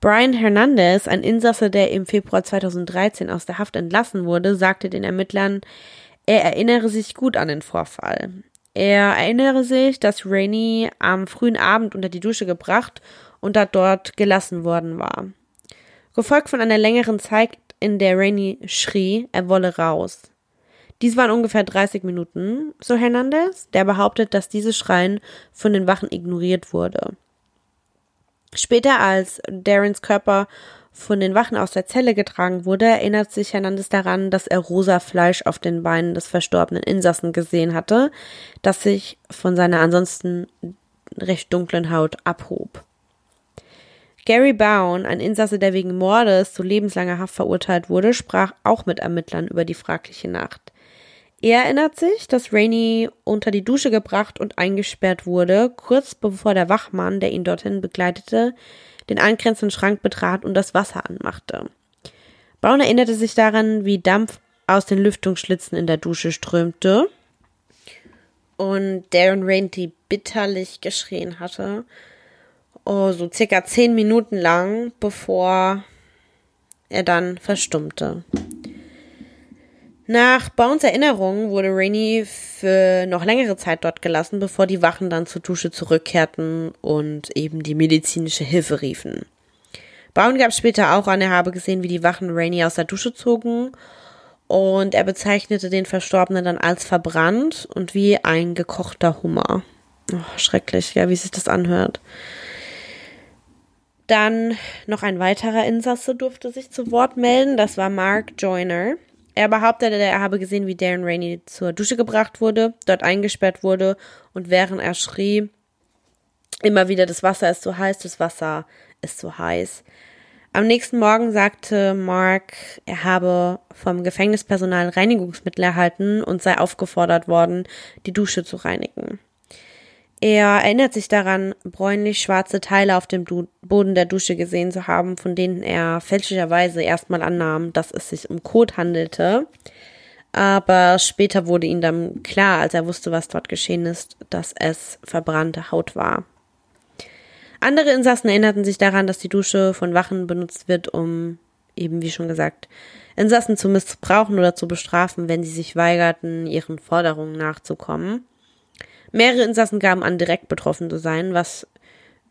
Speaker 1: Brian Hernandez, ein Insasse, der im Februar 2013 aus der Haft entlassen wurde, sagte den Ermittlern, er erinnere sich gut an den Vorfall. Er erinnere sich, dass Rainey am frühen Abend unter die Dusche gebracht und dort gelassen worden war. Gefolgt von einer längeren Zeit, in der Rainey schrie, er wolle raus. Dies waren ungefähr 30 Minuten, so Hernandez, der behauptet, dass dieses Schreien von den Wachen ignoriert wurde. Später, als Darrens Körper von den Wachen aus der Zelle getragen wurde, erinnert sich Hernandez daran, dass er rosa Fleisch auf den Beinen des verstorbenen Insassen gesehen hatte, das sich von seiner ansonsten recht dunklen Haut abhob. Gary Bowen, ein Insasse, der wegen Mordes zu lebenslanger Haft verurteilt wurde, sprach auch mit Ermittlern über die fragliche Nacht. Er erinnert sich, dass Rainey unter die Dusche gebracht und eingesperrt wurde, kurz bevor der Wachmann, der ihn dorthin begleitete, den angrenzenden Schrank betrat und das Wasser anmachte. Brown erinnerte sich daran, wie Dampf aus den Lüftungsschlitzen in der Dusche strömte und Darren Rainey bitterlich geschrien hatte. Oh, so circa zehn Minuten lang, bevor er dann verstummte. Nach Bounds Erinnerung wurde Rainey für noch längere Zeit dort gelassen, bevor die Wachen dann zur Dusche zurückkehrten und eben die medizinische Hilfe riefen. Brown gab später auch an, er habe gesehen, wie die Wachen Rainey aus der Dusche zogen und er bezeichnete den Verstorbenen dann als verbrannt und wie ein gekochter Hummer. Oh, schrecklich, ja, wie sich das anhört. Dann noch ein weiterer Insasse durfte sich zu Wort melden, das war Mark Joyner. Er behauptete, er habe gesehen, wie Darren Rainey zur Dusche gebracht wurde, dort eingesperrt wurde und während er schrie, immer wieder, das Wasser ist zu heiß, das Wasser ist zu heiß. Am nächsten Morgen sagte Mark, er habe vom Gefängnispersonal Reinigungsmittel erhalten und sei aufgefordert worden, die Dusche zu reinigen. Er erinnert sich daran, bräunlich-schwarze Teile auf dem du Boden der Dusche gesehen zu haben, von denen er fälschlicherweise erstmal annahm, dass es sich um Kot handelte. Aber später wurde ihm dann klar, als er wusste, was dort geschehen ist, dass es verbrannte Haut war. Andere Insassen erinnerten sich daran, dass die Dusche von Wachen benutzt wird, um eben wie schon gesagt, Insassen zu missbrauchen oder zu bestrafen, wenn sie sich weigerten, ihren Forderungen nachzukommen. Mehrere Insassen gaben an, direkt betroffen zu sein, was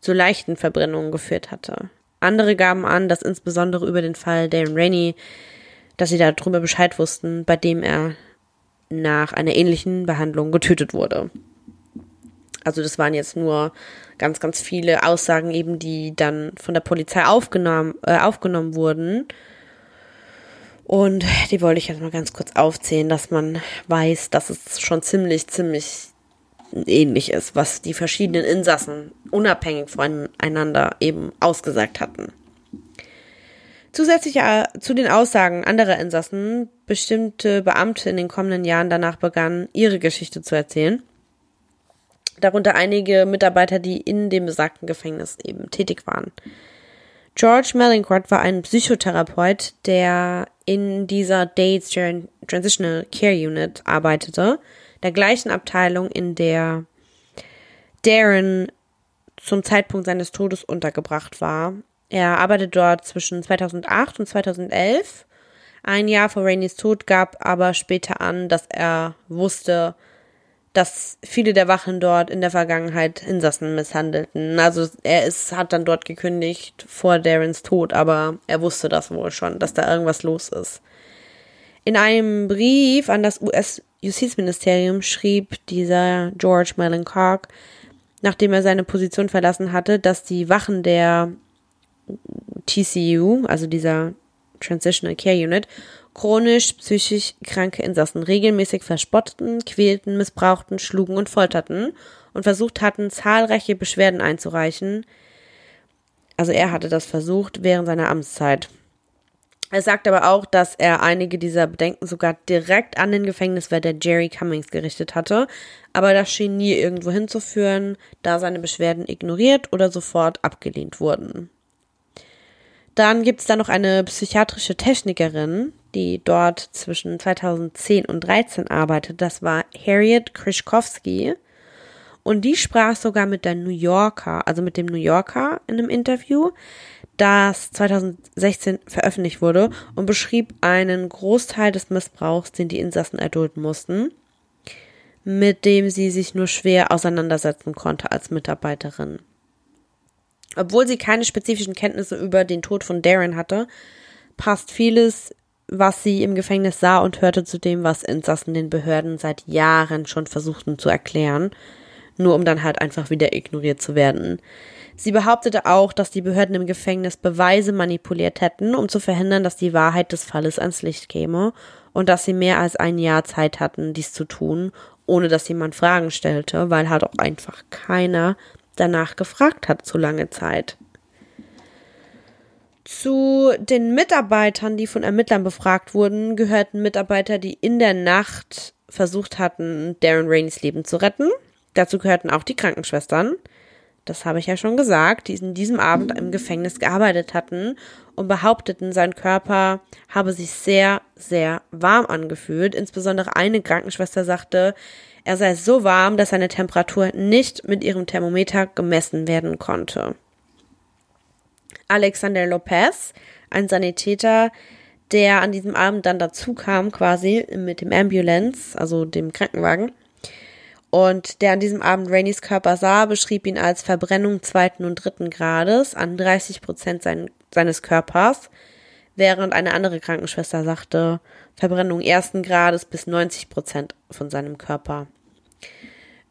Speaker 1: zu leichten Verbrennungen geführt hatte. Andere gaben an, dass insbesondere über den Fall Darren Rainey, dass sie darüber Bescheid wussten, bei dem er nach einer ähnlichen Behandlung getötet wurde. Also das waren jetzt nur ganz, ganz viele Aussagen eben, die dann von der Polizei aufgenommen, äh, aufgenommen wurden. Und die wollte ich jetzt mal ganz kurz aufzählen, dass man weiß, dass es schon ziemlich, ziemlich ähnlich ist, was die verschiedenen Insassen unabhängig voneinander eben ausgesagt hatten. Zusätzlich äh, zu den Aussagen anderer Insassen bestimmte Beamte in den kommenden Jahren danach begannen, ihre Geschichte zu erzählen. Darunter einige Mitarbeiter, die in dem besagten Gefängnis eben tätig waren. George Melincourt war ein Psychotherapeut, der in dieser Dates Transitional Care Unit arbeitete der gleichen Abteilung, in der Darren zum Zeitpunkt seines Todes untergebracht war. Er arbeitete dort zwischen 2008 und 2011. Ein Jahr vor Raineys Tod gab aber später an, dass er wusste, dass viele der Wachen dort in der Vergangenheit Insassen misshandelten. Also er ist, hat dann dort gekündigt vor Darrens Tod, aber er wusste das wohl schon, dass da irgendwas los ist. In einem Brief an das US-Justizministerium schrieb dieser George Mellencott, nachdem er seine Position verlassen hatte, dass die Wachen der TCU, also dieser Transitional Care Unit, chronisch psychisch kranke Insassen regelmäßig verspotteten, quälten, missbrauchten, schlugen und folterten und versucht hatten, zahlreiche Beschwerden einzureichen. Also er hatte das versucht während seiner Amtszeit. Er sagt aber auch, dass er einige dieser Bedenken sogar direkt an den Gefängniswärter Jerry Cummings gerichtet hatte, aber das schien nie irgendwo hinzuführen, da seine Beschwerden ignoriert oder sofort abgelehnt wurden. Dann gibt es da noch eine psychiatrische Technikerin, die dort zwischen 2010 und 2013 arbeitet. Das war Harriet Krischkowski. Und die sprach sogar mit der New Yorker, also mit dem New Yorker in einem Interview, das 2016 veröffentlicht wurde und beschrieb einen Großteil des Missbrauchs, den die Insassen erdulden mussten, mit dem sie sich nur schwer auseinandersetzen konnte als Mitarbeiterin. Obwohl sie keine spezifischen Kenntnisse über den Tod von Darren hatte, passt vieles, was sie im Gefängnis sah und hörte, zu dem, was Insassen den Behörden seit Jahren schon versuchten zu erklären, nur um dann halt einfach wieder ignoriert zu werden. Sie behauptete auch, dass die Behörden im Gefängnis Beweise manipuliert hätten, um zu verhindern, dass die Wahrheit des Falles ans Licht käme und dass sie mehr als ein Jahr Zeit hatten, dies zu tun, ohne dass jemand Fragen stellte, weil halt auch einfach keiner danach gefragt hat, so lange Zeit. Zu den Mitarbeitern, die von Ermittlern befragt wurden, gehörten Mitarbeiter, die in der Nacht versucht hatten, Darren Rainey's Leben zu retten. Dazu gehörten auch die Krankenschwestern. Das habe ich ja schon gesagt, die in diesem Abend im Gefängnis gearbeitet hatten und behaupteten, sein Körper habe sich sehr, sehr warm angefühlt. Insbesondere eine Krankenschwester sagte, er sei so warm, dass seine Temperatur nicht mit ihrem Thermometer gemessen werden konnte. Alexander Lopez, ein Sanitäter, der an diesem Abend dann dazu kam, quasi mit dem Ambulance, also dem Krankenwagen, und der an diesem Abend Rainys Körper sah, beschrieb ihn als Verbrennung zweiten und dritten Grades an 30 Prozent sein, seines Körpers, während eine andere Krankenschwester sagte, Verbrennung ersten Grades bis 90 Prozent von seinem Körper.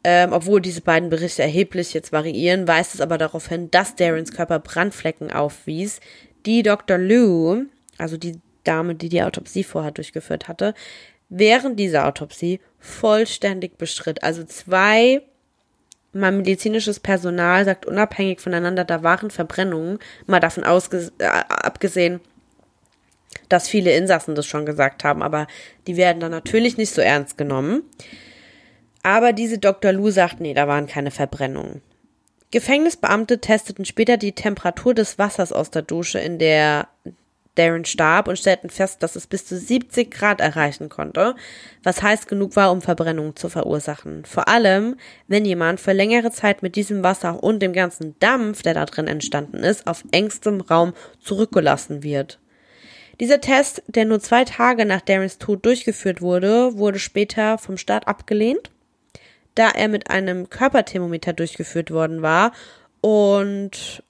Speaker 1: Ähm, obwohl diese beiden Berichte erheblich jetzt variieren, weist es aber darauf hin, dass Darrens Körper Brandflecken aufwies, die Dr. Lou, also die Dame, die die Autopsie vorher durchgeführt hatte, während dieser Autopsie vollständig bestritt. Also zwei mal medizinisches Personal sagt unabhängig voneinander, da waren Verbrennungen, mal davon ausge äh, abgesehen, dass viele Insassen das schon gesagt haben, aber die werden dann natürlich nicht so ernst genommen. Aber diese Dr. Lu sagt, nee, da waren keine Verbrennungen. Gefängnisbeamte testeten später die Temperatur des Wassers aus der Dusche, in der Darren starb und stellten fest, dass es bis zu 70 Grad erreichen konnte, was heiß genug war, um Verbrennungen zu verursachen. Vor allem, wenn jemand für längere Zeit mit diesem Wasser und dem ganzen Dampf, der da drin entstanden ist, auf engstem Raum zurückgelassen wird. Dieser Test, der nur zwei Tage nach Darrens Tod durchgeführt wurde, wurde später vom Staat abgelehnt, da er mit einem Körperthermometer durchgeführt worden war und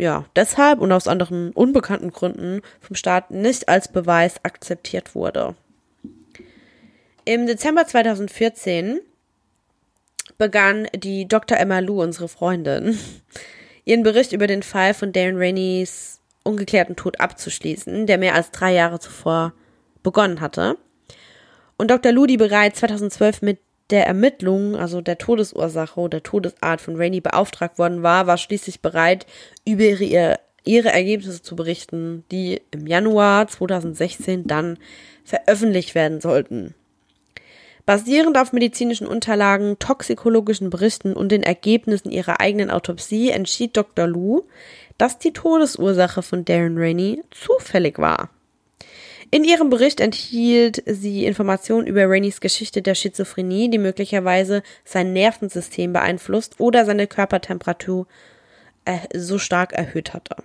Speaker 1: ja, deshalb und aus anderen unbekannten Gründen vom Staat nicht als Beweis akzeptiert wurde. Im Dezember 2014 begann die Dr. Emma Lou, unsere Freundin, ihren Bericht über den Fall von Darren Rainey's ungeklärten Tod abzuschließen, der mehr als drei Jahre zuvor begonnen hatte. Und Dr. Lou, die bereits 2012 mit der Ermittlung, also der Todesursache oder Todesart von Rainey beauftragt worden war, war schließlich bereit, über ihre, ihre Ergebnisse zu berichten, die im Januar 2016 dann veröffentlicht werden sollten. Basierend auf medizinischen Unterlagen, toxikologischen Berichten und den Ergebnissen ihrer eigenen Autopsie entschied Dr. Lu, dass die Todesursache von Darren Rainey zufällig war. In ihrem Bericht enthielt sie Informationen über Raineys Geschichte der Schizophrenie, die möglicherweise sein Nervensystem beeinflusst oder seine Körpertemperatur äh, so stark erhöht hatte.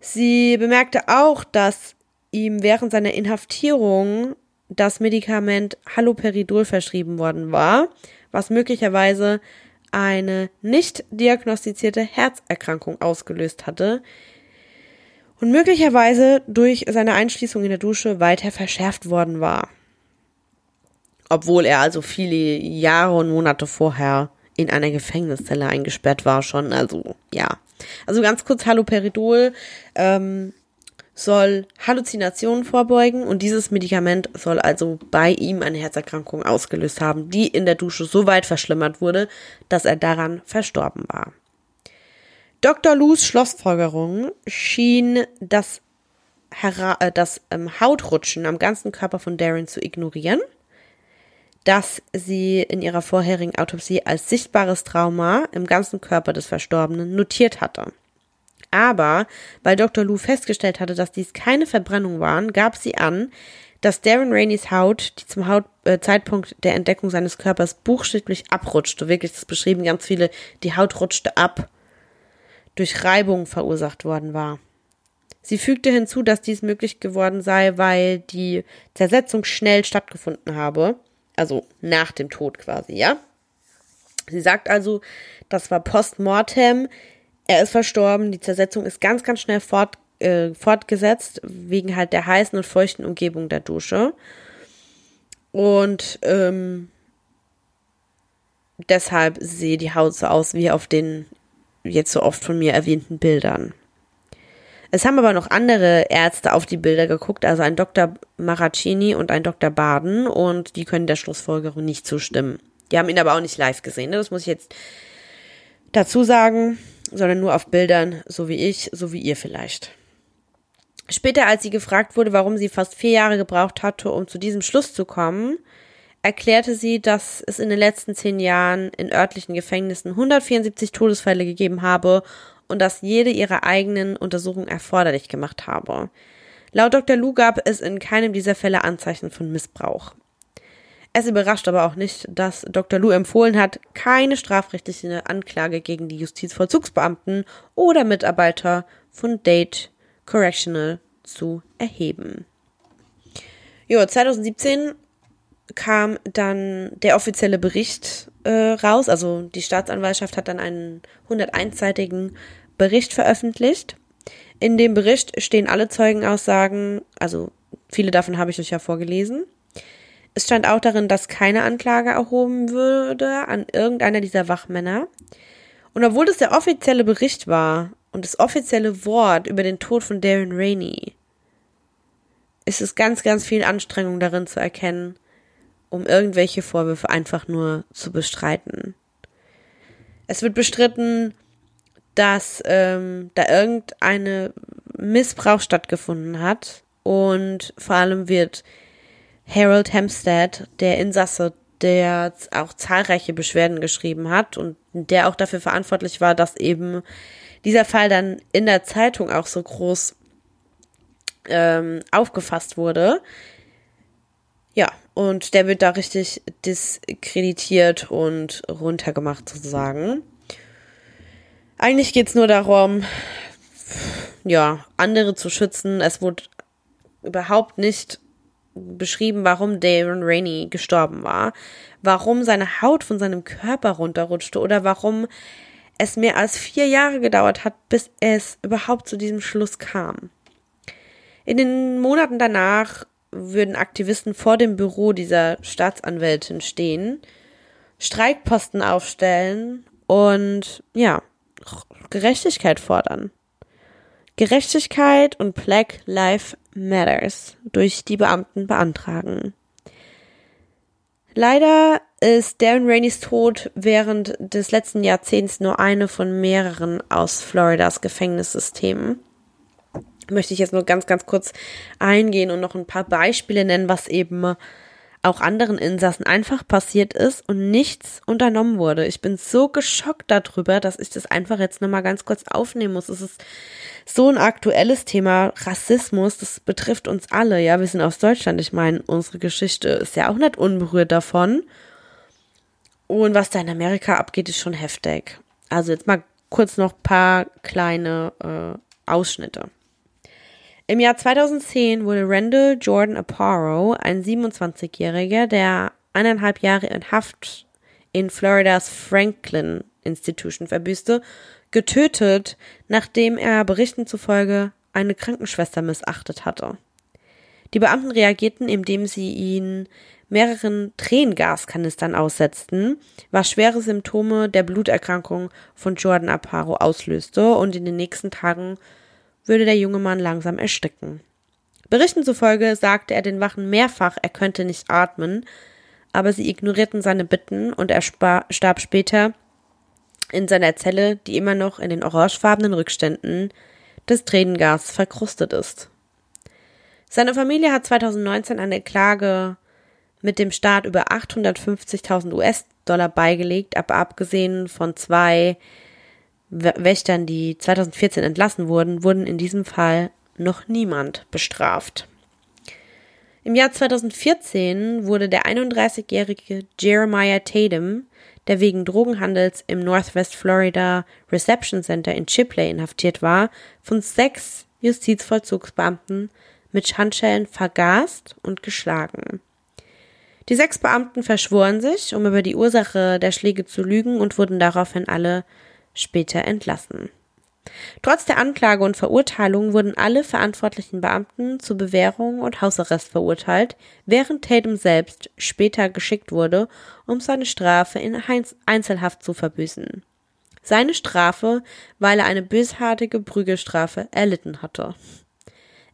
Speaker 1: Sie bemerkte auch, dass ihm während seiner Inhaftierung das Medikament Haloperidol verschrieben worden war, was möglicherweise eine nicht diagnostizierte Herzerkrankung ausgelöst hatte, und möglicherweise durch seine Einschließung in der Dusche weiter verschärft worden war. Obwohl er also viele Jahre und Monate vorher in einer Gefängniszelle eingesperrt war schon, also ja. Also ganz kurz, Haloperidol ähm, soll Halluzinationen vorbeugen und dieses Medikament soll also bei ihm eine Herzerkrankung ausgelöst haben, die in der Dusche so weit verschlimmert wurde, dass er daran verstorben war. Dr. Lus Schlussfolgerung schien das, Hera äh, das ähm, Hautrutschen am ganzen Körper von Darren zu ignorieren, das sie in ihrer vorherigen Autopsie als sichtbares Trauma im ganzen Körper des Verstorbenen notiert hatte. Aber weil Dr. Lou festgestellt hatte, dass dies keine Verbrennung waren, gab sie an, dass Darren Rainey's Haut, die zum Haut, äh, Zeitpunkt der Entdeckung seines Körpers buchstäblich abrutschte, wirklich, das beschrieben ganz viele, die Haut rutschte ab durch Reibung verursacht worden war. Sie fügte hinzu, dass dies möglich geworden sei, weil die Zersetzung schnell stattgefunden habe, also nach dem Tod quasi, ja. Sie sagt also, das war postmortem, er ist verstorben, die Zersetzung ist ganz, ganz schnell fort, äh, fortgesetzt, wegen halt der heißen und feuchten Umgebung der Dusche. Und ähm, deshalb sehe die Haut so aus wie auf den jetzt so oft von mir erwähnten Bildern. Es haben aber noch andere Ärzte auf die Bilder geguckt, also ein Dr. Maracini und ein Dr. Baden, und die können der Schlussfolgerung nicht zustimmen. Die haben ihn aber auch nicht live gesehen, ne? das muss ich jetzt dazu sagen, sondern nur auf Bildern, so wie ich, so wie ihr vielleicht. Später, als sie gefragt wurde, warum sie fast vier Jahre gebraucht hatte, um zu diesem Schluss zu kommen, erklärte sie, dass es in den letzten zehn Jahren in örtlichen Gefängnissen 174 Todesfälle gegeben habe und dass jede ihrer eigenen Untersuchungen erforderlich gemacht habe. Laut Dr. Lu gab es in keinem dieser Fälle Anzeichen von Missbrauch. Es überrascht aber auch nicht, dass Dr. Lu empfohlen hat, keine strafrechtliche Anklage gegen die Justizvollzugsbeamten oder Mitarbeiter von Date Correctional zu erheben. Jo, 2017 kam dann der offizielle Bericht äh, raus. Also die Staatsanwaltschaft hat dann einen 101-seitigen Bericht veröffentlicht. In dem Bericht stehen alle Zeugenaussagen, also viele davon habe ich euch ja vorgelesen. Es stand auch darin, dass keine Anklage erhoben würde an irgendeiner dieser Wachmänner. Und obwohl das der offizielle Bericht war und das offizielle Wort über den Tod von Darren Rainey, ist es ganz, ganz viel Anstrengung darin zu erkennen, um irgendwelche Vorwürfe einfach nur zu bestreiten. Es wird bestritten, dass ähm, da irgendeine Missbrauch stattgefunden hat und vor allem wird Harold Hempstead, der Insasse, der auch zahlreiche Beschwerden geschrieben hat und der auch dafür verantwortlich war, dass eben dieser Fall dann in der Zeitung auch so groß ähm, aufgefasst wurde, ja, und der wird da richtig diskreditiert und runtergemacht sozusagen. Eigentlich geht's nur darum, ja, andere zu schützen. Es wurde überhaupt nicht beschrieben, warum Darren Rainey gestorben war, warum seine Haut von seinem Körper runterrutschte oder warum es mehr als vier Jahre gedauert hat, bis es überhaupt zu diesem Schluss kam. In den Monaten danach würden Aktivisten vor dem Büro dieser Staatsanwältin stehen, Streikposten aufstellen und ja, Gerechtigkeit fordern. Gerechtigkeit und Black Lives Matters durch die Beamten beantragen. Leider ist Darren Rainey's Tod während des letzten Jahrzehnts nur eine von mehreren aus Floridas Gefängnissystemen möchte ich jetzt nur ganz, ganz kurz eingehen und noch ein paar Beispiele nennen, was eben auch anderen Insassen einfach passiert ist und nichts unternommen wurde. Ich bin so geschockt darüber, dass ich das einfach jetzt nochmal ganz kurz aufnehmen muss. Es ist so ein aktuelles Thema, Rassismus, das betrifft uns alle. Ja, wir sind aus Deutschland. Ich meine, unsere Geschichte ist ja auch nicht unberührt davon. Und was da in Amerika abgeht, ist schon heftig. Also jetzt mal kurz noch paar kleine äh, Ausschnitte. Im Jahr 2010 wurde Randall Jordan Aparo, ein 27-Jähriger, der eineinhalb Jahre in Haft in Floridas Franklin Institution verbüßte, getötet, nachdem er Berichten zufolge eine Krankenschwester missachtet hatte. Die Beamten reagierten, indem sie ihn mehreren Tränengaskanistern aussetzten, was schwere Symptome der Bluterkrankung von Jordan Aparo auslöste und in den nächsten Tagen würde der junge Mann langsam ersticken. Berichten zufolge sagte er den Wachen mehrfach, er könnte nicht atmen, aber sie ignorierten seine Bitten und er starb später in seiner Zelle, die immer noch in den orangefarbenen Rückständen des Tränengas verkrustet ist. Seine Familie hat 2019 eine Klage mit dem Staat über 850.000 US-Dollar beigelegt, aber abgesehen von zwei Wächtern, die 2014 entlassen wurden, wurden in diesem Fall noch niemand bestraft. Im Jahr 2014 wurde der 31-jährige Jeremiah Tatum, der wegen Drogenhandels im Northwest Florida Reception Center in Chipley inhaftiert war, von sechs Justizvollzugsbeamten mit Handschellen vergast und geschlagen. Die sechs Beamten verschworen sich, um über die Ursache der Schläge zu lügen und wurden daraufhin alle später entlassen. Trotz der Anklage und Verurteilung wurden alle verantwortlichen Beamten zu Bewährung und Hausarrest verurteilt, während Tatum selbst später geschickt wurde, um seine Strafe in Einzelhaft zu verbüßen. Seine Strafe, weil er eine bösartige Prügelstrafe erlitten hatte.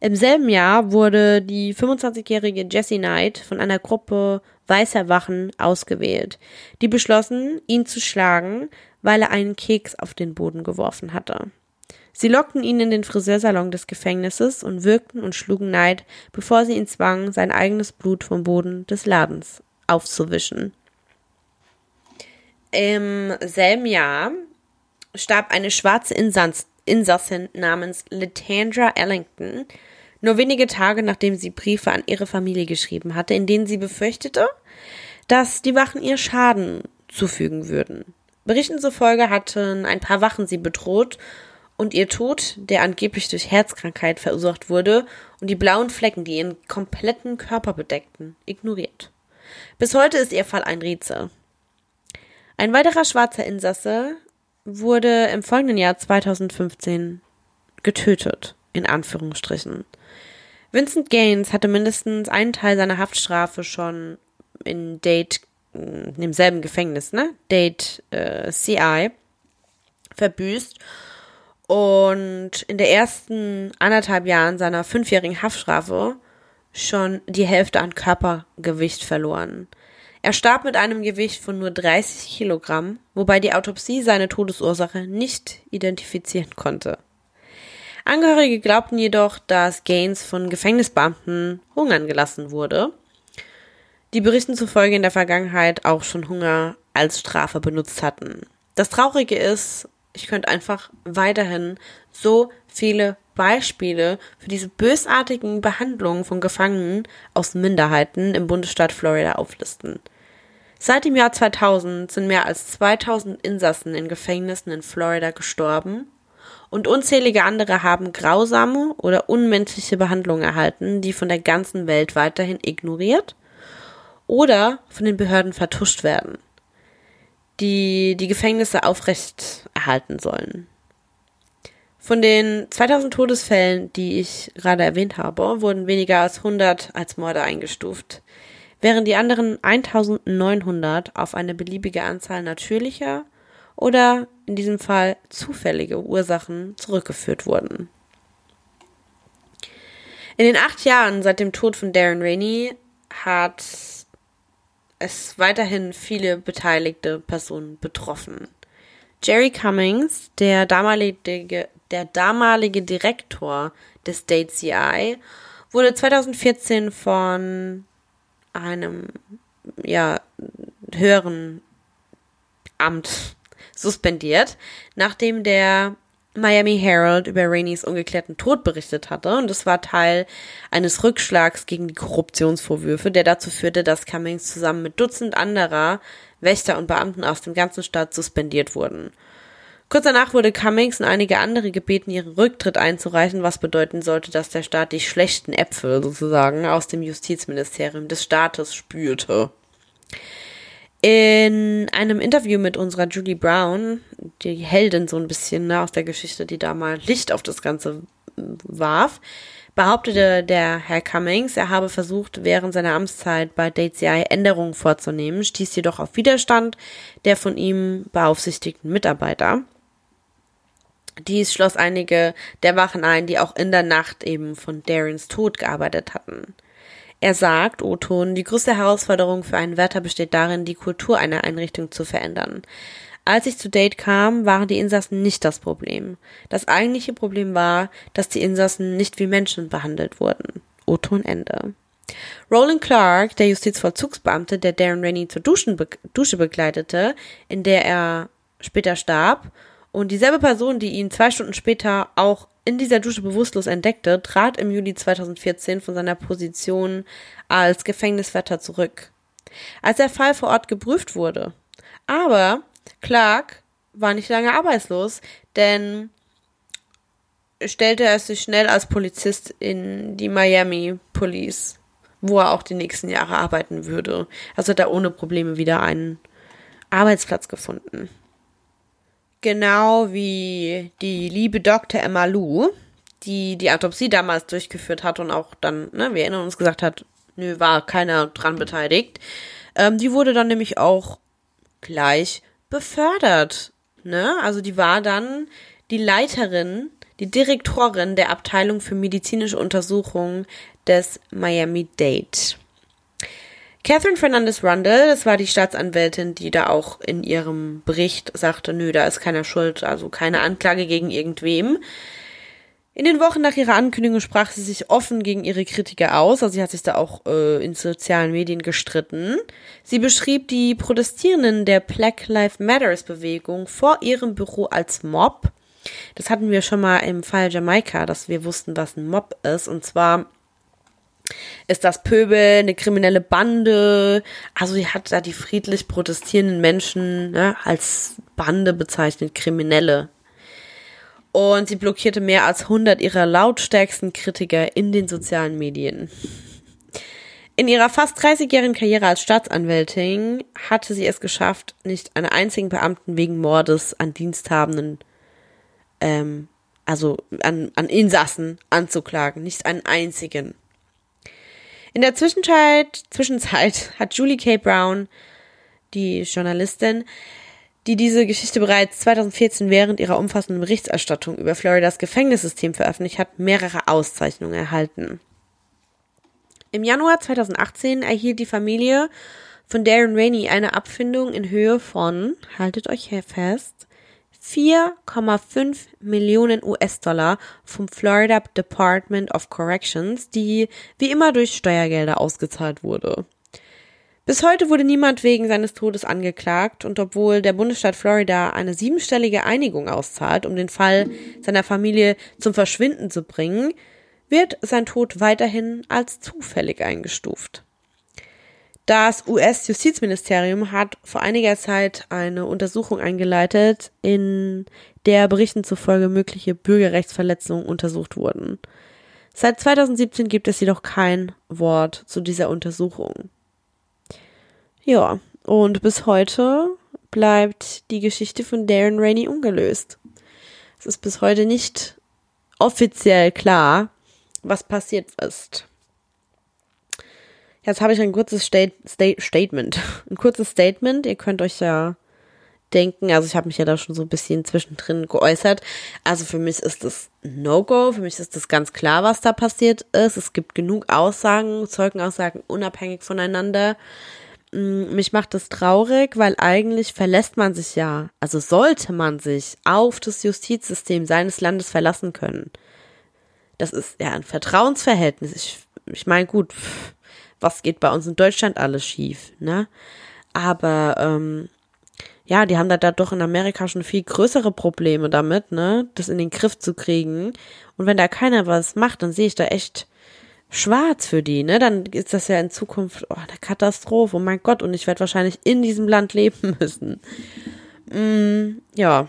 Speaker 1: Im selben Jahr wurde die 25-jährige Jessie Knight von einer Gruppe weißer Wachen ausgewählt, die beschlossen, ihn zu schlagen, weil er einen Keks auf den Boden geworfen hatte. Sie lockten ihn in den Friseursalon des Gefängnisses und wirkten und schlugen Neid, bevor sie ihn zwangen, sein eigenes Blut vom Boden des Ladens aufzuwischen. Im selben Jahr starb eine schwarze Insans Insassin namens Latandra Ellington, nur wenige Tage nachdem sie Briefe an ihre Familie geschrieben hatte, in denen sie befürchtete, dass die Wachen ihr Schaden zufügen würden. Berichten zufolge hatten ein paar Wachen sie bedroht und ihr Tod, der angeblich durch Herzkrankheit verursacht wurde, und die blauen Flecken, die ihren kompletten Körper bedeckten, ignoriert. Bis heute ist ihr Fall ein Rätsel. Ein weiterer schwarzer Insasse wurde im folgenden Jahr 2015 getötet, in Anführungsstrichen. Vincent Gaines hatte mindestens einen Teil seiner Haftstrafe schon in Date, in demselben Gefängnis, ne? Date äh, CI verbüßt und in der ersten anderthalb Jahren seiner fünfjährigen Haftstrafe schon die Hälfte an Körpergewicht verloren. Er starb mit einem Gewicht von nur 30 Kilogramm, wobei die Autopsie seine Todesursache nicht identifizieren konnte. Angehörige glaubten jedoch, dass Gaines von Gefängnisbeamten hungern gelassen wurde, die Berichten zufolge in der Vergangenheit auch schon Hunger als Strafe benutzt hatten. Das Traurige ist, ich könnte einfach weiterhin so viele Beispiele für diese bösartigen Behandlungen von Gefangenen aus Minderheiten im Bundesstaat Florida auflisten. Seit dem Jahr 2000 sind mehr als 2000 Insassen in Gefängnissen in Florida gestorben und unzählige andere haben grausame oder unmenschliche Behandlungen erhalten, die von der ganzen Welt weiterhin ignoriert oder von den Behörden vertuscht werden die die Gefängnisse aufrecht erhalten sollen. Von den 2000 Todesfällen, die ich gerade erwähnt habe, wurden weniger als 100 als Morde eingestuft, während die anderen 1900 auf eine beliebige Anzahl natürlicher oder in diesem Fall zufällige Ursachen zurückgeführt wurden. In den acht Jahren seit dem Tod von Darren Rainey hat es weiterhin viele beteiligte Personen betroffen. Jerry Cummings, der damalige, der damalige Direktor des State CI, wurde 2014 von einem ja, höheren Amt suspendiert, nachdem der Miami Herald über Raineys ungeklärten Tod berichtet hatte und es war Teil eines Rückschlags gegen die Korruptionsvorwürfe, der dazu führte, dass Cummings zusammen mit Dutzend anderer Wächter und Beamten aus dem ganzen Staat suspendiert wurden. Kurz danach wurde Cummings und einige andere gebeten, ihren Rücktritt einzureichen, was bedeuten sollte, dass der Staat die schlechten Äpfel sozusagen aus dem Justizministerium des Staates spürte. In einem Interview mit unserer Julie Brown, die Heldin so ein bisschen ne, aus der Geschichte, die da mal Licht auf das Ganze warf, behauptete der Herr Cummings, er habe versucht, während seiner Amtszeit bei DCI Änderungen vorzunehmen, stieß jedoch auf Widerstand der von ihm beaufsichtigten Mitarbeiter. Dies schloss einige der Wachen ein, die auch in der Nacht eben von Darrens Tod gearbeitet hatten. Er sagt, Oton, die größte Herausforderung für einen Wärter besteht darin, die Kultur einer Einrichtung zu verändern. Als ich zu Date kam, waren die Insassen nicht das Problem. Das eigentliche Problem war, dass die Insassen nicht wie Menschen behandelt wurden. Oton Ende. Roland Clark, der Justizvollzugsbeamte, der Darren Rainey zur be Dusche begleitete, in der er später starb, und dieselbe Person, die ihn zwei Stunden später auch in dieser Dusche bewusstlos entdeckte, trat im Juli 2014 von seiner Position als Gefängniswärter zurück, als der Fall vor Ort geprüft wurde. Aber Clark war nicht lange arbeitslos, denn stellte er sich schnell als Polizist in die Miami Police, wo er auch die nächsten Jahre arbeiten würde. Also hat er ohne Probleme wieder einen Arbeitsplatz gefunden genau wie die liebe Dr. Emma Lou, die die Autopsie damals durchgeführt hat und auch dann, ne, wir erinnern uns, gesagt hat, nö, war keiner dran beteiligt. Ähm, die wurde dann nämlich auch gleich befördert. Ne? Also die war dann die Leiterin, die Direktorin der Abteilung für medizinische Untersuchungen des Miami Dade. Catherine Fernandez Rundle, das war die Staatsanwältin, die da auch in ihrem Bericht sagte, nö, da ist keiner schuld, also keine Anklage gegen irgendwem. In den Wochen nach ihrer Ankündigung sprach sie sich offen gegen ihre Kritiker aus, also sie hat sich da auch äh, in sozialen Medien gestritten. Sie beschrieb die Protestierenden der Black Lives Matters Bewegung vor ihrem Büro als Mob. Das hatten wir schon mal im Fall Jamaika, dass wir wussten, was ein Mob ist, und zwar ist das Pöbel, eine kriminelle Bande. Also sie hat da die friedlich protestierenden Menschen ne, als Bande bezeichnet, Kriminelle. Und sie blockierte mehr als 100 ihrer lautstärksten Kritiker in den sozialen Medien. In ihrer fast 30-jährigen Karriere als Staatsanwältin hatte sie es geschafft, nicht einen einzigen Beamten wegen Mordes an Diensthabenden, ähm, also an, an Insassen anzuklagen. Nicht einen einzigen. In der Zwischenzeit, Zwischenzeit hat Julie K. Brown, die Journalistin, die diese Geschichte bereits 2014 während ihrer umfassenden Berichterstattung über Floridas Gefängnissystem veröffentlicht hat, mehrere Auszeichnungen erhalten. Im Januar 2018 erhielt die Familie von Darren Rainey eine Abfindung in Höhe von, haltet euch fest, 4,5 Millionen US-Dollar vom Florida Department of Corrections, die wie immer durch Steuergelder ausgezahlt wurde. Bis heute wurde niemand wegen seines Todes angeklagt und obwohl der Bundesstaat Florida eine siebenstellige Einigung auszahlt, um den Fall seiner Familie zum Verschwinden zu bringen, wird sein Tod weiterhin als zufällig eingestuft. Das US-Justizministerium hat vor einiger Zeit eine Untersuchung eingeleitet, in der Berichten zufolge mögliche Bürgerrechtsverletzungen untersucht wurden. Seit 2017 gibt es jedoch kein Wort zu dieser Untersuchung. Ja, und bis heute bleibt die Geschichte von Darren Rainey ungelöst. Es ist bis heute nicht offiziell klar, was passiert ist. Jetzt habe ich ein kurzes State, State, Statement. Ein kurzes Statement. Ihr könnt euch ja denken, also ich habe mich ja da schon so ein bisschen zwischendrin geäußert. Also für mich ist das No-Go. Für mich ist das ganz klar, was da passiert ist. Es gibt genug Aussagen, Zeugenaussagen unabhängig voneinander. Mm, mich macht das traurig, weil eigentlich verlässt man sich ja, also sollte man sich auf das Justizsystem seines Landes verlassen können. Das ist ja ein Vertrauensverhältnis. Ich, ich meine, gut, pff, was geht bei uns in Deutschland alles schief, ne? Aber ähm, ja, die haben da, da doch in Amerika schon viel größere Probleme damit, ne, das in den Griff zu kriegen. Und wenn da keiner was macht, dann sehe ich da echt schwarz für die, ne? Dann ist das ja in Zukunft oh, eine Katastrophe. Oh mein Gott, und ich werde wahrscheinlich in diesem Land leben müssen. Mm, ja.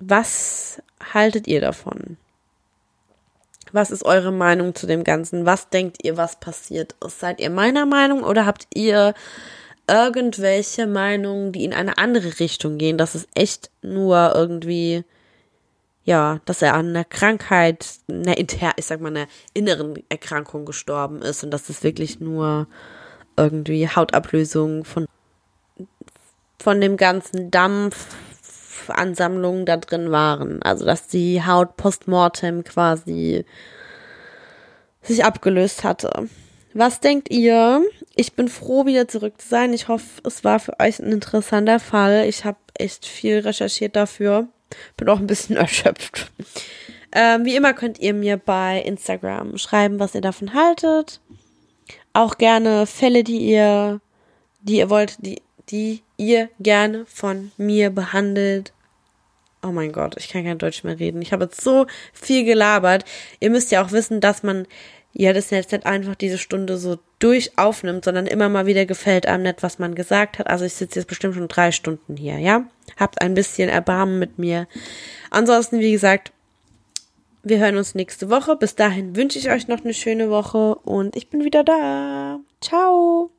Speaker 1: Was haltet ihr davon? Was ist eure Meinung zu dem Ganzen? Was denkt ihr, was passiert ist? Seid ihr meiner Meinung oder habt ihr irgendwelche Meinungen, die in eine andere Richtung gehen? Das ist echt nur irgendwie, ja, dass er an einer Krankheit, einer inter, ich sag mal, einer inneren Erkrankung gestorben ist und dass es wirklich nur irgendwie Hautablösung von, von dem ganzen Dampf Ansammlungen da drin waren. Also dass die Haut postmortem quasi sich abgelöst hatte. Was denkt ihr? Ich bin froh, wieder zurück zu sein. Ich hoffe, es war für euch ein interessanter Fall. Ich habe echt viel recherchiert dafür. Bin auch ein bisschen erschöpft. Ähm, wie immer könnt ihr mir bei Instagram schreiben, was ihr davon haltet. Auch gerne Fälle, die ihr, die ihr wollt, die, die ihr gerne von mir behandelt Oh mein Gott, ich kann kein Deutsch mehr reden. Ich habe jetzt so viel gelabert. Ihr müsst ja auch wissen, dass man ja das jetzt nicht einfach diese Stunde so durch aufnimmt, sondern immer mal wieder gefällt einem nicht, was man gesagt hat. Also ich sitze jetzt bestimmt schon drei Stunden hier, ja? Habt ein bisschen Erbarmen mit mir. Ansonsten, wie gesagt, wir hören uns nächste Woche. Bis dahin wünsche ich euch noch eine schöne Woche und ich bin wieder da. Ciao.